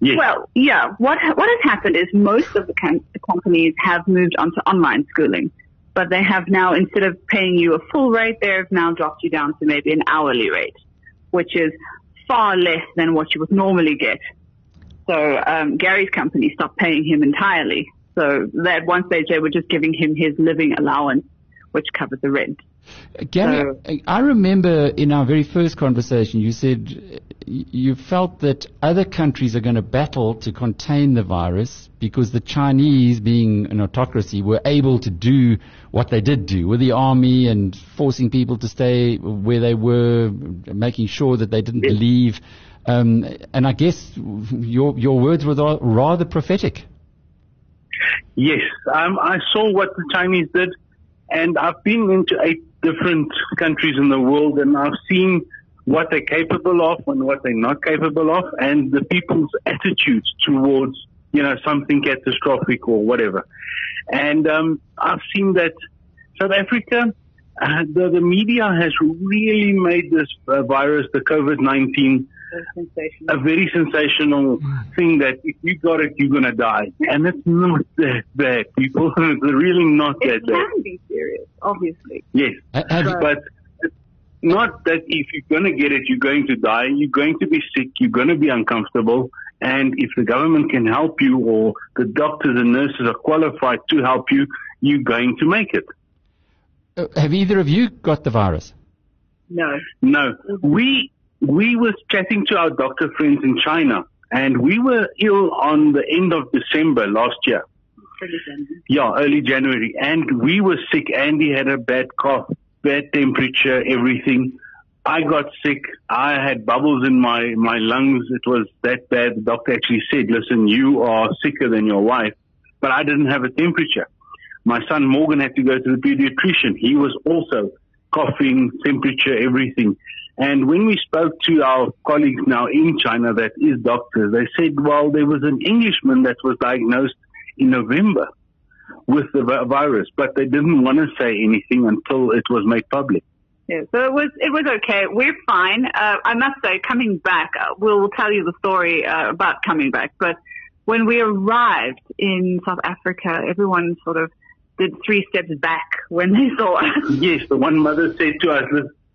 Yes. Well, yeah. What what has happened is most of the, com- the companies have moved onto online schooling, but they have now instead of paying you a full rate, they have now dropped you down to maybe an hourly rate, which is far less than what you would normally get. So um, Gary's company stopped paying him entirely. So at one stage they were just giving him his living allowance, which covered the rent. Gary, I- I remember in our very first conversation you said you felt that other countries are going to battle to contain the virus because the Chinese, being an autocracy, were able to do what they did do with the army and forcing people to stay where they were, making sure that they didn't leave. Um, and I guess your your words were rather prophetic. Yes, um, I saw what the Chinese did, and I've been into eight different countries in the world, and I've seen what they're capable of and what they're not capable of, and the people's attitudes towards, you know, something catastrophic or whatever. And um, I've seen that South Africa, uh, the, the media has really made this uh, virus, the COVID-19, a very sensational thing that if you got it, you're going to die. And it's not that bad, people. it's really not that It bad. can be serious, obviously. Yes. Ha- have- But not that if you're going to get it, you're going to die. You're going to be sick. You're going to be uncomfortable. And if the government can help you or the doctors and nurses are qualified to help you, you're going to make it. uh, have either of you got the virus? No. No, we we were chatting to our doctor friends in China, and we were ill on the end of December last year. Yeah, early January, and we were sick. Andy had a bad cough, bad temperature, everything. I got sick. I had bubbles in my my lungs. It was that bad. The doctor actually said, "Listen, you are sicker than your wife," but I didn't have a temperature. My son Morgan had to go to the pediatrician. He was also coughing, temperature, everything. And when we spoke to our colleagues now in China that is doctors, they said, well, there was an Englishman that was diagnosed in November with the virus, but they didn't want to say anything until it was made public. Yeah, so it was it was okay. We're fine. Uh, I must say, coming back, uh, we'll tell you the story uh, about coming back. But when we arrived in South Africa, everyone sort of did three steps back when they saw us. Yes, the one mother said to us,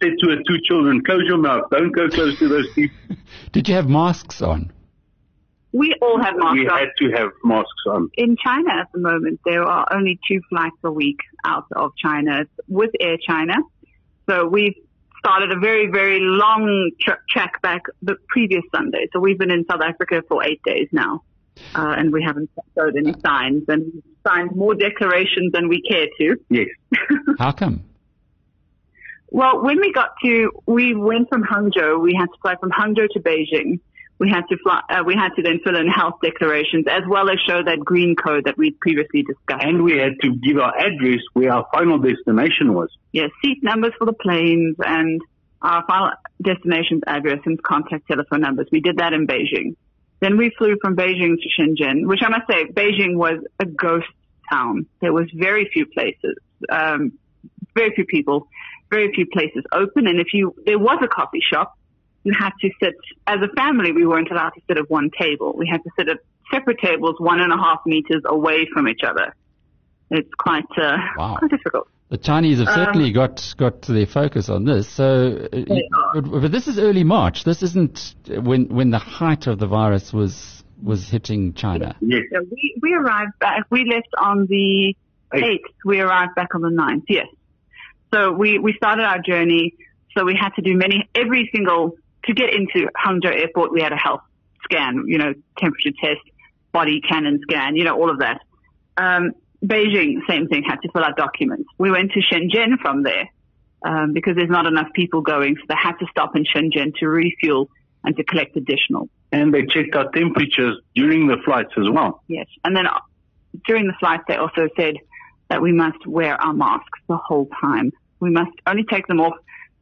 said to her two children, close your mouth, don't go close to those people. Did you have masks on? We all have masks We on. had to have masks on. In China at the moment, there are only two flights a week out of China with Air China. So we've started a very, very long tra- track back the previous Sunday. So we've been in South Africa for eight days now. Uh, and we haven't showed any signs and we've signed more declarations than we care to. Yes. How come? Well, when we got to, we went from Hangzhou. We had to fly from Hangzhou to Beijing. We had to fly, uh, we had to then fill in health declarations as well as show that green code that we'd previously discussed. And we had to give our address where our final destination was. Yes, seat numbers for the planes and our final destination's address and contact telephone numbers. We did that in Beijing. Then we flew from Beijing to Shenzhen, which I must say, Beijing was a ghost town. There was very few places, um, very few people, very few places open. And if you, there was a coffee shop, you had to sit, as a family, we weren't allowed to sit at one table. We had to sit at separate tables one and a half meters away from each other. It's quite, uh, Wow. quite difficult. The Chinese have Um, certainly got got their focus on this. So, uh, but, but this is early March. This isn't when when the height of the virus was was hitting China. Yes. So we, we arrived back, we left on the Eighth. 8th. We arrived back on the 9th, yes. So we, we started our journey. So we had to do many, every single, to get into Hangzhou airport, we had a health scan, you know, temperature test, body cannon scan, you know, all of that. Um, Beijing, same thing, had to fill out documents. We went to Shenzhen from there, um, because there's not enough people going, so they had to stop in Shenzhen to refuel and to collect additional. And they checked our temperatures during the flights as well. Yes. And then uh, during the flights, they also said that we must wear our masks the whole time. We must only take them off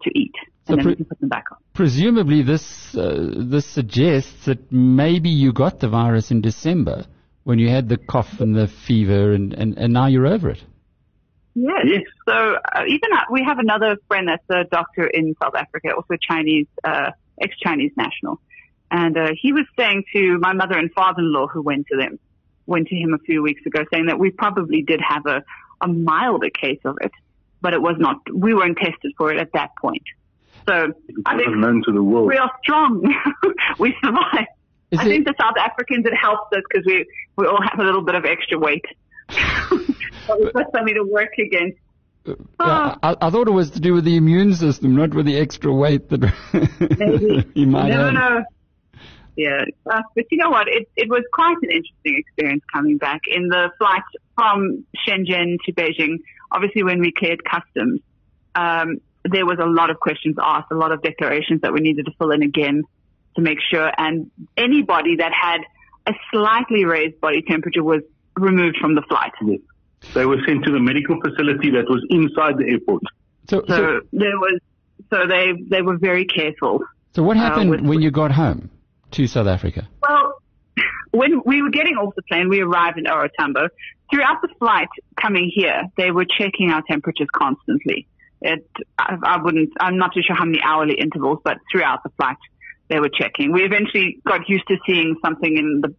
to eat, So and then pre- we can put them back on. Presumably, this uh, this suggests that maybe you got the virus in December when you had the cough and the fever, and, and, and now you're over it. Yes. Yes. So uh, even uh, we have another friend that's a doctor in South Africa, also Chinese, uh, ex-Chinese national, and uh, he was saying to my mother and father-in-law who went to them, went to him a few weeks ago, saying that we probably did have a a milder case of it, but it was not. We weren't tested for it at that point. So It I think known to the world. we are strong. we survived. Is I it- think the South Africans, it helps us because we, we all have a little bit of extra weight. but we've got something to work against. Yeah, I, I thought it was to do with the immune system, not with the extra weight that Maybe. you might you never have. know. Yeah, uh, but you know what? It it was quite an interesting experience coming back in the flight from Shenzhen to Beijing. Obviously, when we cleared customs, um, there was a lot of questions asked, a lot of declarations that we needed to fill in again to make sure. And anybody that had a slightly raised body temperature was removed from the flight. Yes. They were sent to the medical facility that was inside the airport. So, So so, there was, so they they were very careful. so what uh, happened with- when you got home to South Africa? Well, when we were getting off the plane, we arrived in OR Tambo. Throughout the flight coming here, they were checking our temperatures constantly. It, I, I wouldn't, I'm not too sure how many hourly intervals, but throughout the flight, they were checking. We eventually got used to seeing something in the,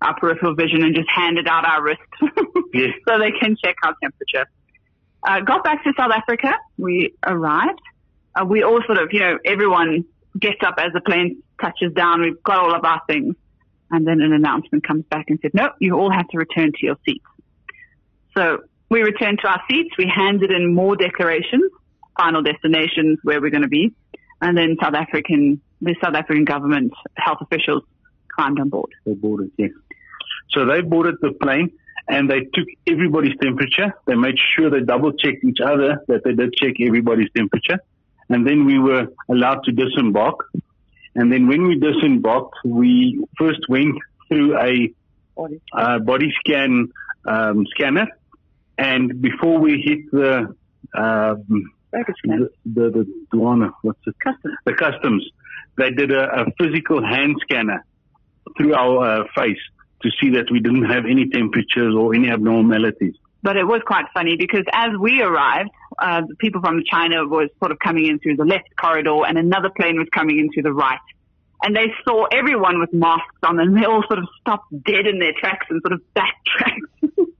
our peripheral vision and just handed out our wrist Yes. so they can check our temperature. Uh, got back to South Africa. We arrived. Uh, we all sort of, you know, everyone gets up as the plane touches down. We've got all of our things. And then an announcement comes back and said, no, you all have to return to your seats. So we returned to our seats. We handed in more declarations, final destinations where we're going to be. And then South African, the South African government health officials climbed on board. They boarded, yes. So they boarded the plane and they took everybody's temperature. They made sure they double checked each other that they did check everybody's temperature. And then we were allowed to disembark. And then when we disembarked, we first went through a uh, body scan um, scanner. And before we hit the um, the, the, the douane, what's it? Customs. The customs. They did a, a physical hand scanner through our uh, face to see that we didn't have any temperatures or any abnormalities. But it was quite funny because as we arrived, uh, the people from China was sort of coming in through the left corridor and another plane was coming in through the right. And they saw everyone with masks on and they all sort of stopped dead in their tracks and sort of backtracked.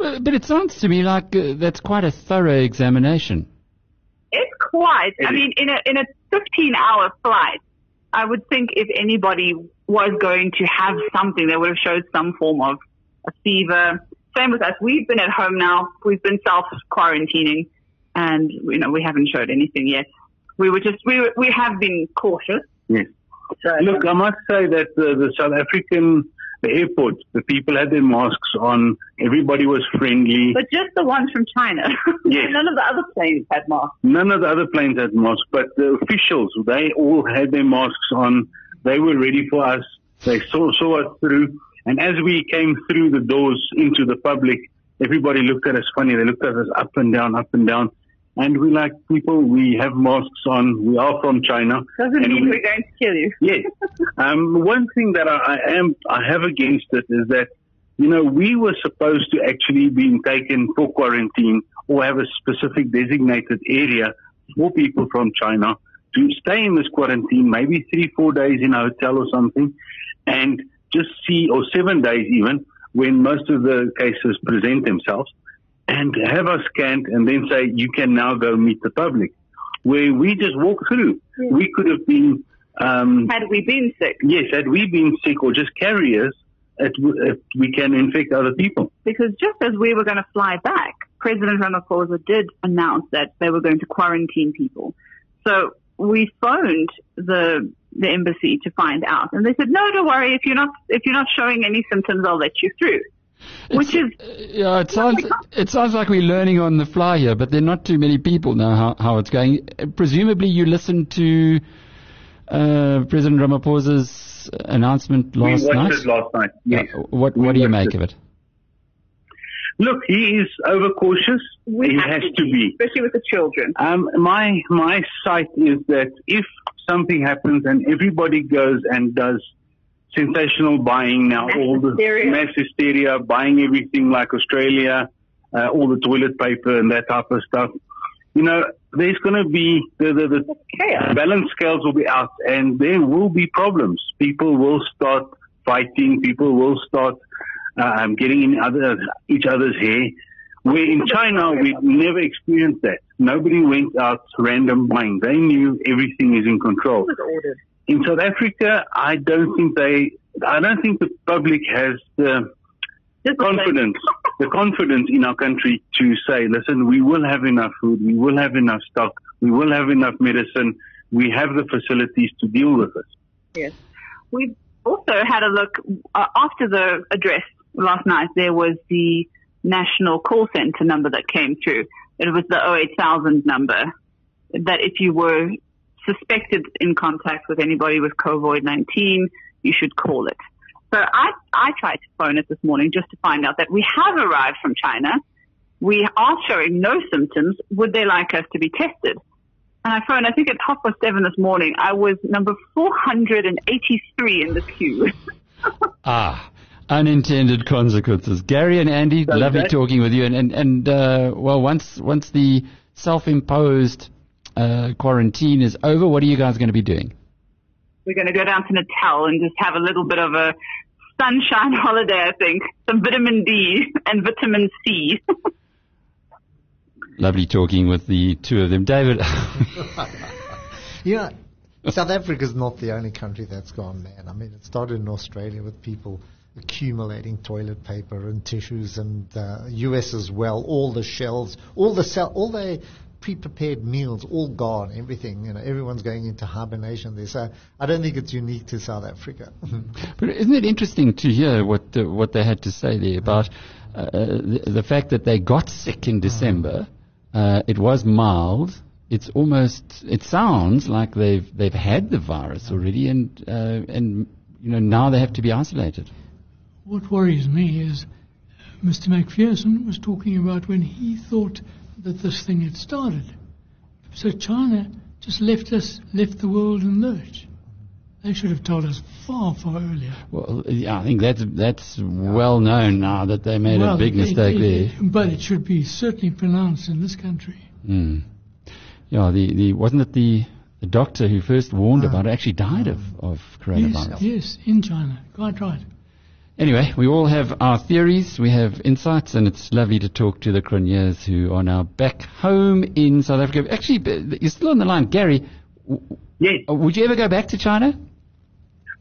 Uh, But it sounds to me like uh, that's quite a thorough examination. It's quite. It I is. mean, in a in a 15 hour flight, I would think if anybody was going to have something, they would have showed some form of a fever. Same with us. We've been at home now. We've been self quarantining, and you know we haven't showed anything yet. we were just we were, we have been cautious. Yes. So, Look, I must say that the, the South African the airport, the people had their masks on. Everybody was friendly. but just the ones from China. Yes. None of the other planes had masks. None of the other planes had masks, but the officials, they all had their masks on. They were ready for us. They saw, saw us through. And as we came through the doors into the public, everybody looked at us funny. They looked at us up and down, up and down. And we like people, we have masks on. We are from China. Doesn't mean we- we're going to kill you. Yes. Um, one thing that I, I am, I have against it is that, you know, we were supposed to actually be taken for quarantine or have a specific designated area for people from China to stay in this quarantine, maybe three, four days in a hotel or something and just see, or seven days even, when most of the cases present themselves and have us scanned and then say, you can now go meet the public. Where we just walk through. We could have been, um, Had we been sick, Yes, had we been sick or just carriers, it, it, we can infect other people. because just as we were going to fly back, President Ramaphosa did announce that they were going to quarantine people. So we phoned the the embassy to find out, and they said, "No, don't worry. If you're not if you're not showing any symptoms, I'll let you through." Which is Yeah, it sounds it sounds like we're learning on the fly here, but there are not too many people know how, how it's going. Uh, Presumably, you listened to uh, President Ramaphosa's announcement last we watched night. it last night. Yes. Uh, what We what do you watched make of it? Look, he is overcautious. we he have has to be. especially with the children. Um, my my sight is that if something happens and everybody goes and does sensational buying now, Mass all the hysteria. mass hysteria, buying everything like Australia, uh, all the toilet paper and that type of stuff. You know, there's going to be the the, the Chaos. balance scales will be out, and there will be problems. People will start fighting. People will start um, getting in other each other's hair. Where in China we never experienced that. Nobody went out random buying. They knew everything is in control. In South Africa, I don't think they. I don't think the public has the Just confidence, the confidence in our country to say, listen, we will have enough food, we will have enough stock, we will have enough medicine, we have the facilities to deal with it. Yes. We've also had a look uh, after the address last night. There was the national call center number that came through. It was the 08000 number that if you were suspected in contact with anybody with COVID-19, you should call it. So I, I tried to phone it this morning just to find out that we have arrived from China. We are showing no symptoms. Would they like us to be tested? And I phoned, I think at half past seven this morning, I was number 483 in the queue. Ah, unintended consequences. Gary and Andy, lovely that- talking with you. And and, and uh, well, once once the self-imposed uh, quarantine is over, what are you guys going to be doing? We're going to go down to Natal and just have a little bit of a sunshine holiday, I think. Some vitamin D and vitamin C. Lovely talking with the two of them, David. You know, South Africa's not the only country that's gone mad. I mean, it started in Australia with people accumulating toilet paper and tissues, and uh, US as well. All the shelves, all the sell, all the pre-prepared meals, all gone. Everything, you know, everyone's going into hibernation there. So I don't think it's unique to South Africa. But isn't it interesting to hear what uh, what they had to say there about uh, the, the fact that they got sick in December? Uh, it was mild. It's almost. It sounds like they've they've had the virus already, and uh, and you know now they have to be isolated. What worries me is uh, Mr. McPherson was talking about when he thought that this thing had started. So China just left us, left the world in lurch. They should have told us far, far earlier. Well, yeah, I think that's that's well known now that they made Well, a big mistake it- there. But it should be certainly pronounced in this country. Mm. Yeah, the, the wasn't it the the doctor who first warned about it actually died of of Yes, coronavirus. yes, in China. Quite right. Anyway, we all have our theories, we have insights, and it's lovely to talk to the Cronjes who are now back home in South Africa. Actually, you're still on the line, Gary. Yes, uh, Would you ever go back to China?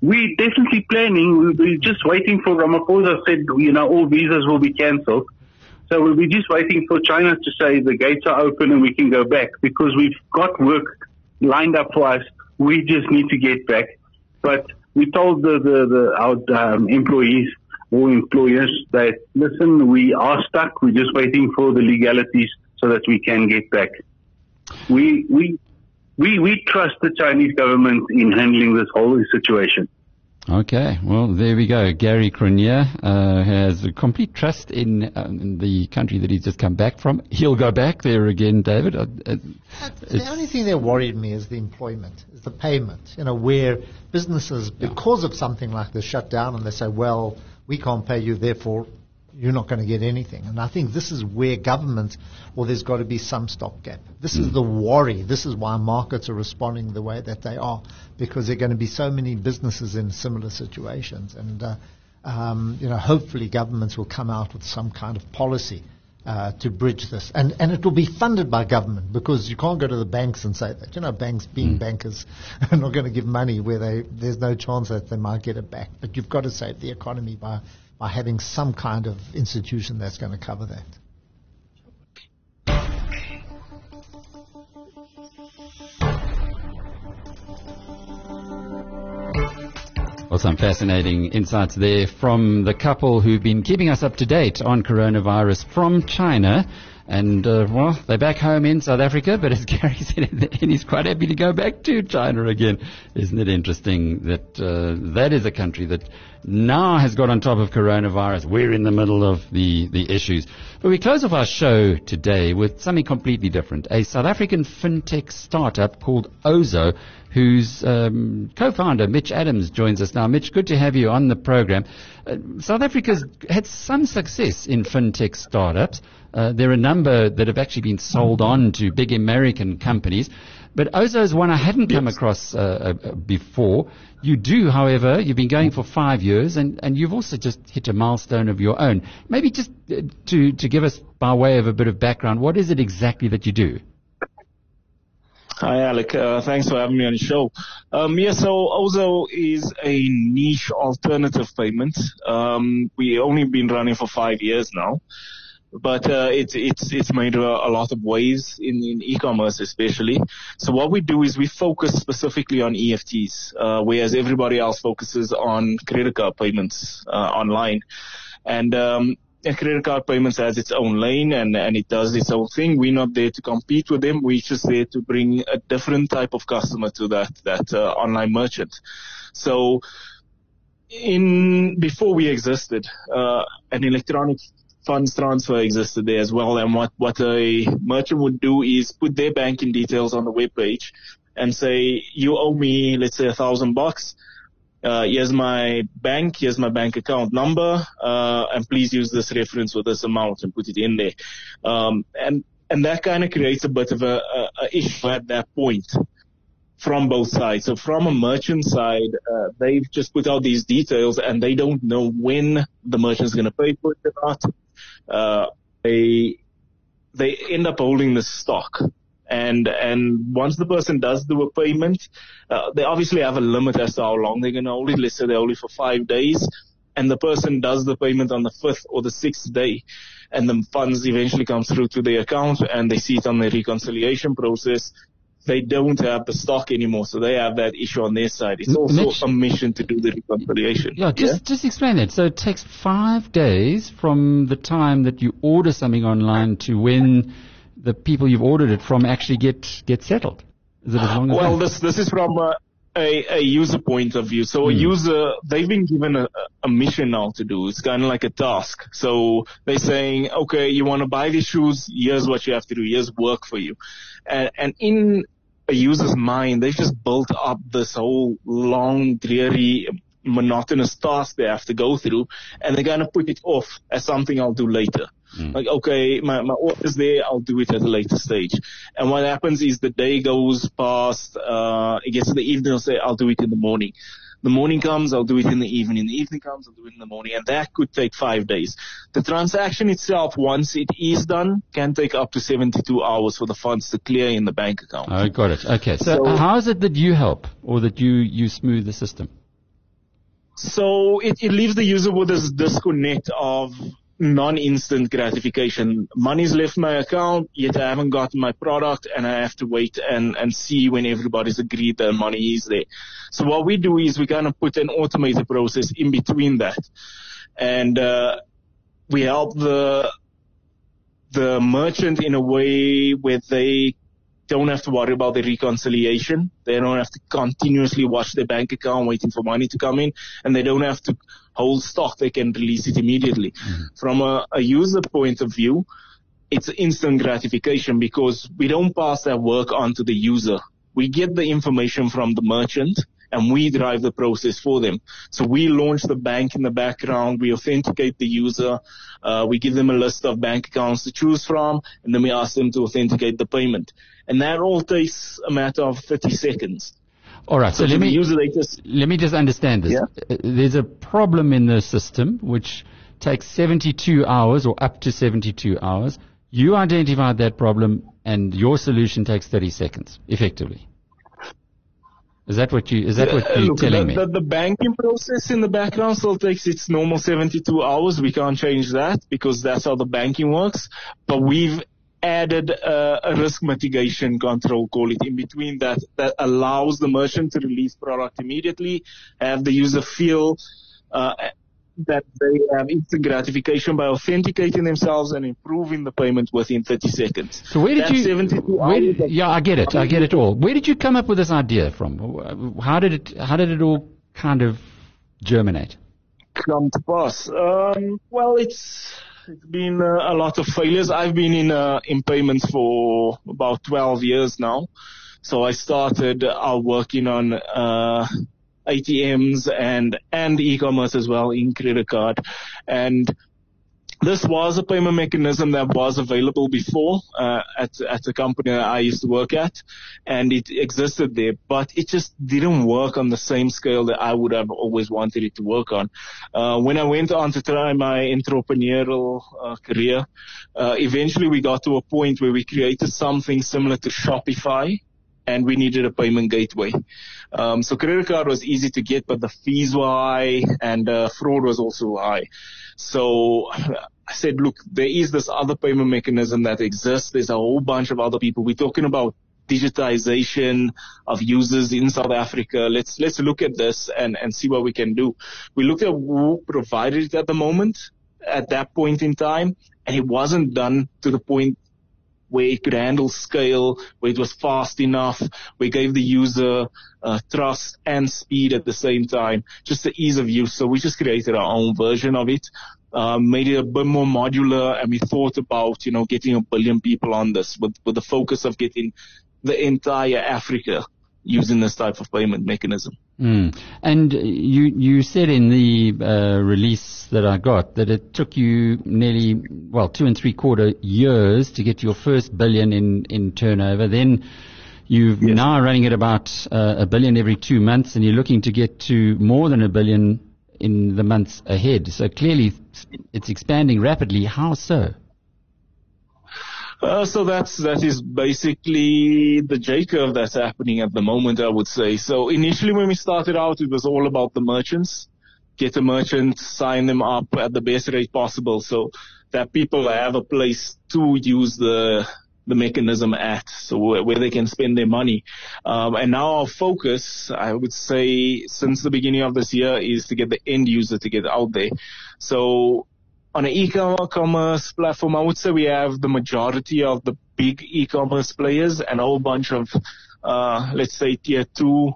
we're definitely planning. We- We're just waiting for Ramaphosa said, you know, all visas will be cancelled. So we're just waiting for China to say the gates are open and we can go back because we've got work lined up for us. We just need to get back. But we told the, the, the our um, employees or employers that, listen, we are stuck. We're just waiting for the legalities so that we can get back. We, we, we, we trust the Chinese government in handling this whole situation. Okay, well, there we go. Gary Cronje uh, has complete trust in, um, in, the country that he's just come back from. He'll go back there again, David. Uh, uh the only thing that worried me is the employment, is the payment. You know, where businesses, because of something like this, shut down and they say, well, we can't pay you, therefore you're not going to get anything. And I think this is where government, or there's got to be some stopgap. This mm. is hmm. the worry. This is why markets are responding the way that they are, because there are going to be so many businesses in similar situations. And, uh, um, you know, hopefully governments will come out with some kind of policy uh, to bridge this. And, and it will be funded by government because you can't go to the banks and say that. You know, banks being mm. bankers are not going to give money where they, there's no chance that they might get it back. But you've got to save the economy by by having some kind of institution that's going to cover that. Well, some fascinating insights there from the couple who've been keeping us up to date on coronavirus from China. And, uh, well, they're back home in South Africa, but as Gary said, and he's quite happy to go back to China again. Isn't it interesting that uh, that is a country that now has got on top of coronavirus? We're in the middle of the, the issues. But we close off our show today with something completely different. A South African fintech startup called Ozow whose um, co-founder, Mitch Adams, joins us now. Mitch, good to have you on the program. Uh, South Africa's had some success in fintech startups. Uh, there are a number that have actually been sold on to big American companies. But Ozow is one I hadn't come across uh, uh, before. You do, however, you've been going for five years, and, and you've also just hit a milestone of your own. Maybe just uh, to, to give us, by way of a bit of background, what is it exactly that you do? Hi, Alec. Uh, thanks for having me on the show. Um, yeah, so Ozow is a niche alternative payment. Um, we only been running for five years now, but uh, it's it's it's made a, a lot of waves in, in e-commerce, especially. So what we do is we focus specifically on EFTs, uh, whereas everybody else focuses on credit card payments uh, online. And um, credit card payments has its own lane and, and it does its own thing. We're not there to compete with them. We're just there to bring a different type of customer to that, that uh, online merchant. So in, before we existed, uh, an electronic funds transfer existed there as well. And what, what a merchant would do is put their banking details on the web page and say, you owe me, let's say a thousand bucks uh, here's my bank, here's my bank account number, uh, and please use this reference with this amount and put it in there. Um, and, and that kind of creates a bit of a, a, a, issue at that point from both sides. So from a merchant side, uh, they've just put out these details and they don't know when the merchant's going to pay for it or not. Uh, they, they end up holding the stock and and once the person does do a payment, uh, they obviously have a limit as to how long they're going to hold it. Let's say they're only for five days, and the person does the payment on the fifth or the sixth day, and the funds eventually come through to their account, and they see it on the reconciliation process. They don't have the stock anymore, so they have that issue on their side. It's also Mitch, a mission to do the reconciliation. Yeah, just yeah? just explain that. So it takes five days from the time that you order something online to when the people you've ordered it from actually get get settled? Is it as long as well, this this is from a, a, a, user point of view. So a hmm. user, they've been given a, a mission now to do. It's kind of like a task. So they're saying, okay, you want to buy these shoes? Here's what you have to do. Here's work for you. And, and in a user's mind, they've just built up this whole long, dreary, monotonous task they have to go through, and they're going to put it off as something I'll do later. Mm. Like, okay, my, my order's there, I'll do it at a later stage. And what happens is the day goes past, uh, it gets to the evening, I'll say, I'll do it in the morning. The morning comes, I'll do it in the evening. The evening comes, I'll do it in the morning. And that could take five days. The transaction itself, once it is done, can take up to 72 hours for the funds to clear in the bank account. I oh, got it. Okay. So, so how is it that you help or that you, you smooth the system? So it, it leaves the user with this disconnect of non-instant gratification. Money's left my account, yet I haven't gotten my product and I have to wait and, and see when everybody's agreed that money is there. So what we do is we kind of put an automated process in between that. And, uh, we help the, the merchant in a way where they don't have to worry about the reconciliation. They don't have to continuously watch their bank account waiting for money to come in and they don't have to hold stock. They can release it immediately. Mm-hmm. From a, a user point of view, it's instant gratification because we don't pass that work on to the user. We get the information from the merchant and we drive the process for them. So we launch the bank in the background, we authenticate the user, uh, we give them a list of bank accounts to choose from, and then we ask them to authenticate the payment. And that all takes a matter of 30 seconds. All right, so, so let me let me just understand this. Yeah? Uh, there's a problem in the system which takes 72 hours or up to 72 hours. You identified that problem, and your solution takes 30 seconds, effectively. Is that what you, is that what you're Look, telling the, me? The, the, banking process in the background still takes its normal 72 hours. We can't change that because that's how the banking works. But we've added uh, a risk mitigation control, call it in between that, that allows the merchant to release product immediately, have the user feel, uh, that they have instant gratification by authenticating themselves and improving the payment within 30 seconds. So where did That's you? Where did, yeah, I get it. I get it all. Where did you come up with this idea from? How did it? How did it all kind of germinate? Come to pass. Um, well, it's it's been uh, a lot of failures. I've been in uh, in payments for about 12 years now. So I started uh, working on ATMs and and e-commerce as well in credit card. And this was a payment mechanism that was available before uh, at at the company that I used to work at, and it existed there, but it just didn't work on the same scale that I would have always wanted it to work on. Uh, when I went on to try my entrepreneurial uh, career, uh, eventually we got to a point where we created something similar to Shopify, and we needed a payment gateway. Um, so credit card was easy to get, but the fees were high and uh, fraud was also high. So I said, look, there is this other payment mechanism that exists. There's a whole bunch of other people. We're talking about digitization of users in South Africa. Let's let's look at this and, and see what we can do. We looked at who provided it at the moment, at that point in time, and it wasn't done to the point where it could handle scale, where it was fast enough, we gave the user uh, trust and speed at the same time, just the ease of use. So we just created our own version of it, uh, made it a bit more modular, and we thought about, you know, getting a billion people on this with, with the focus of getting the entire Africa using this type of payment mechanism. Mm. And you you said in the uh, release that I got that it took you nearly well two and three quarter years to get your first billion in in turnover. Then you've yes. now running at about uh, a billion every two months, and you're looking to get to more than a billion in the months ahead. So clearly, it's expanding rapidly. How so? Uh, so that's that is basically the J curve that's happening at the moment. I would say. So initially, when we started out, it was all about the merchants. Get the merchants, sign them up at the best rate possible, so that people have a place to use the the mechanism at, so where they can spend their money. Um, and now our focus, I would say, since the beginning of this year, is to get the end user to get out there. So on an e-commerce platform, I would say we have the majority of the big e-commerce players and a whole bunch of, uh, let's say tier two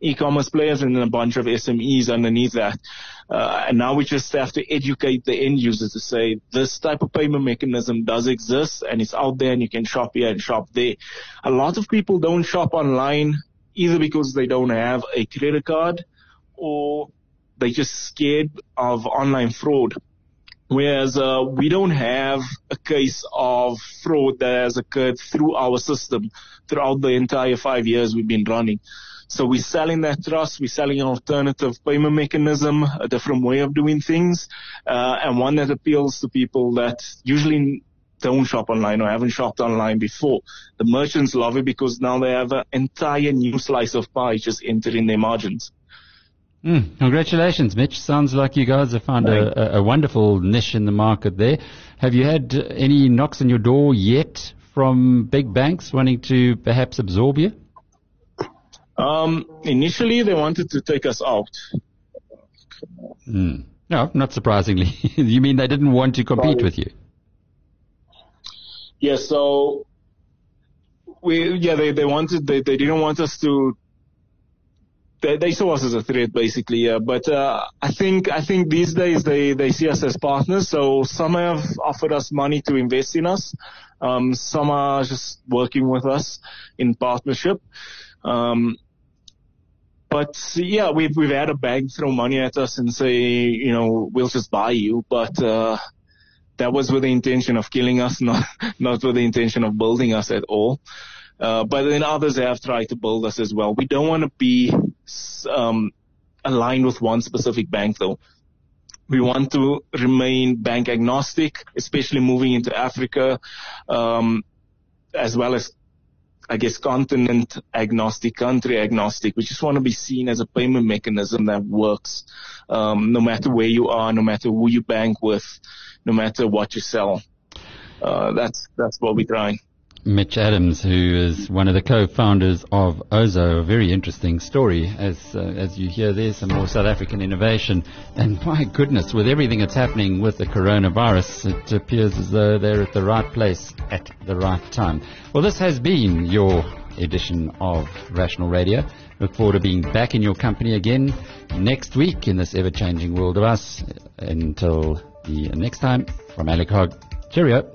e-commerce players and then a bunch of SMEs underneath that. Uh, and now we just have to educate the end user to say this type of payment mechanism does exist and it's out there and you can shop here and shop there. A lot of people don't shop online either because they don't have a credit card or they're just scared of online fraud. Whereas uh, we don't have a case of fraud that has occurred through our system throughout the entire five years we've been running. So we're selling that trust, we're selling an alternative payment mechanism, a different way of doing things, uh, and one that appeals to people that usually don't shop online or haven't shopped online before. The merchants love it because now they have an entire new slice of pie just entering their margins. Mm, congratulations, Mitch. Sounds like you guys have found a, a, a, wonderful niche in the market there. Have you had any knocks on your door yet from big banks wanting to perhaps absorb you? Um, initially, they wanted to take us out. Mm. No, not surprisingly. you mean they didn't want to compete with you? Yeah, so we yeah they, they wanted they, they didn't want us to they, they saw us as a threat basically yeah but uh, I think I think these days they they see us as partners so some have offered us money to invest in us um, some are just working with us in partnership um, but yeah we've we've had a bank throw money at us and say you know we'll just buy you but uh, that was with the intention of killing us, not not with the intention of building us at all. Uh, but then others have tried to build us as well. We don't want to be um, aligned with one specific bank, though. We want to remain bank agnostic, especially moving into Africa, um, as well as I guess, continent agnostic, country agnostic. We just want to be seen as a payment mechanism that works, um, no matter where you are, no matter who you bank with, no matter what you sell. Uh, that's that's what we're trying. Mitch Adams, who is one of the co-founders of Ozow, a very interesting story. As uh, as you hear there, some more South African innovation, and my goodness, with everything that's happening with the coronavirus, it appears as though they're at the right place at the right time. Well, this has been your edition of Rational Radio. Look forward to being back in your company again next week in this ever-changing world of us. Until the next time, from Alec Hogg, cheerio.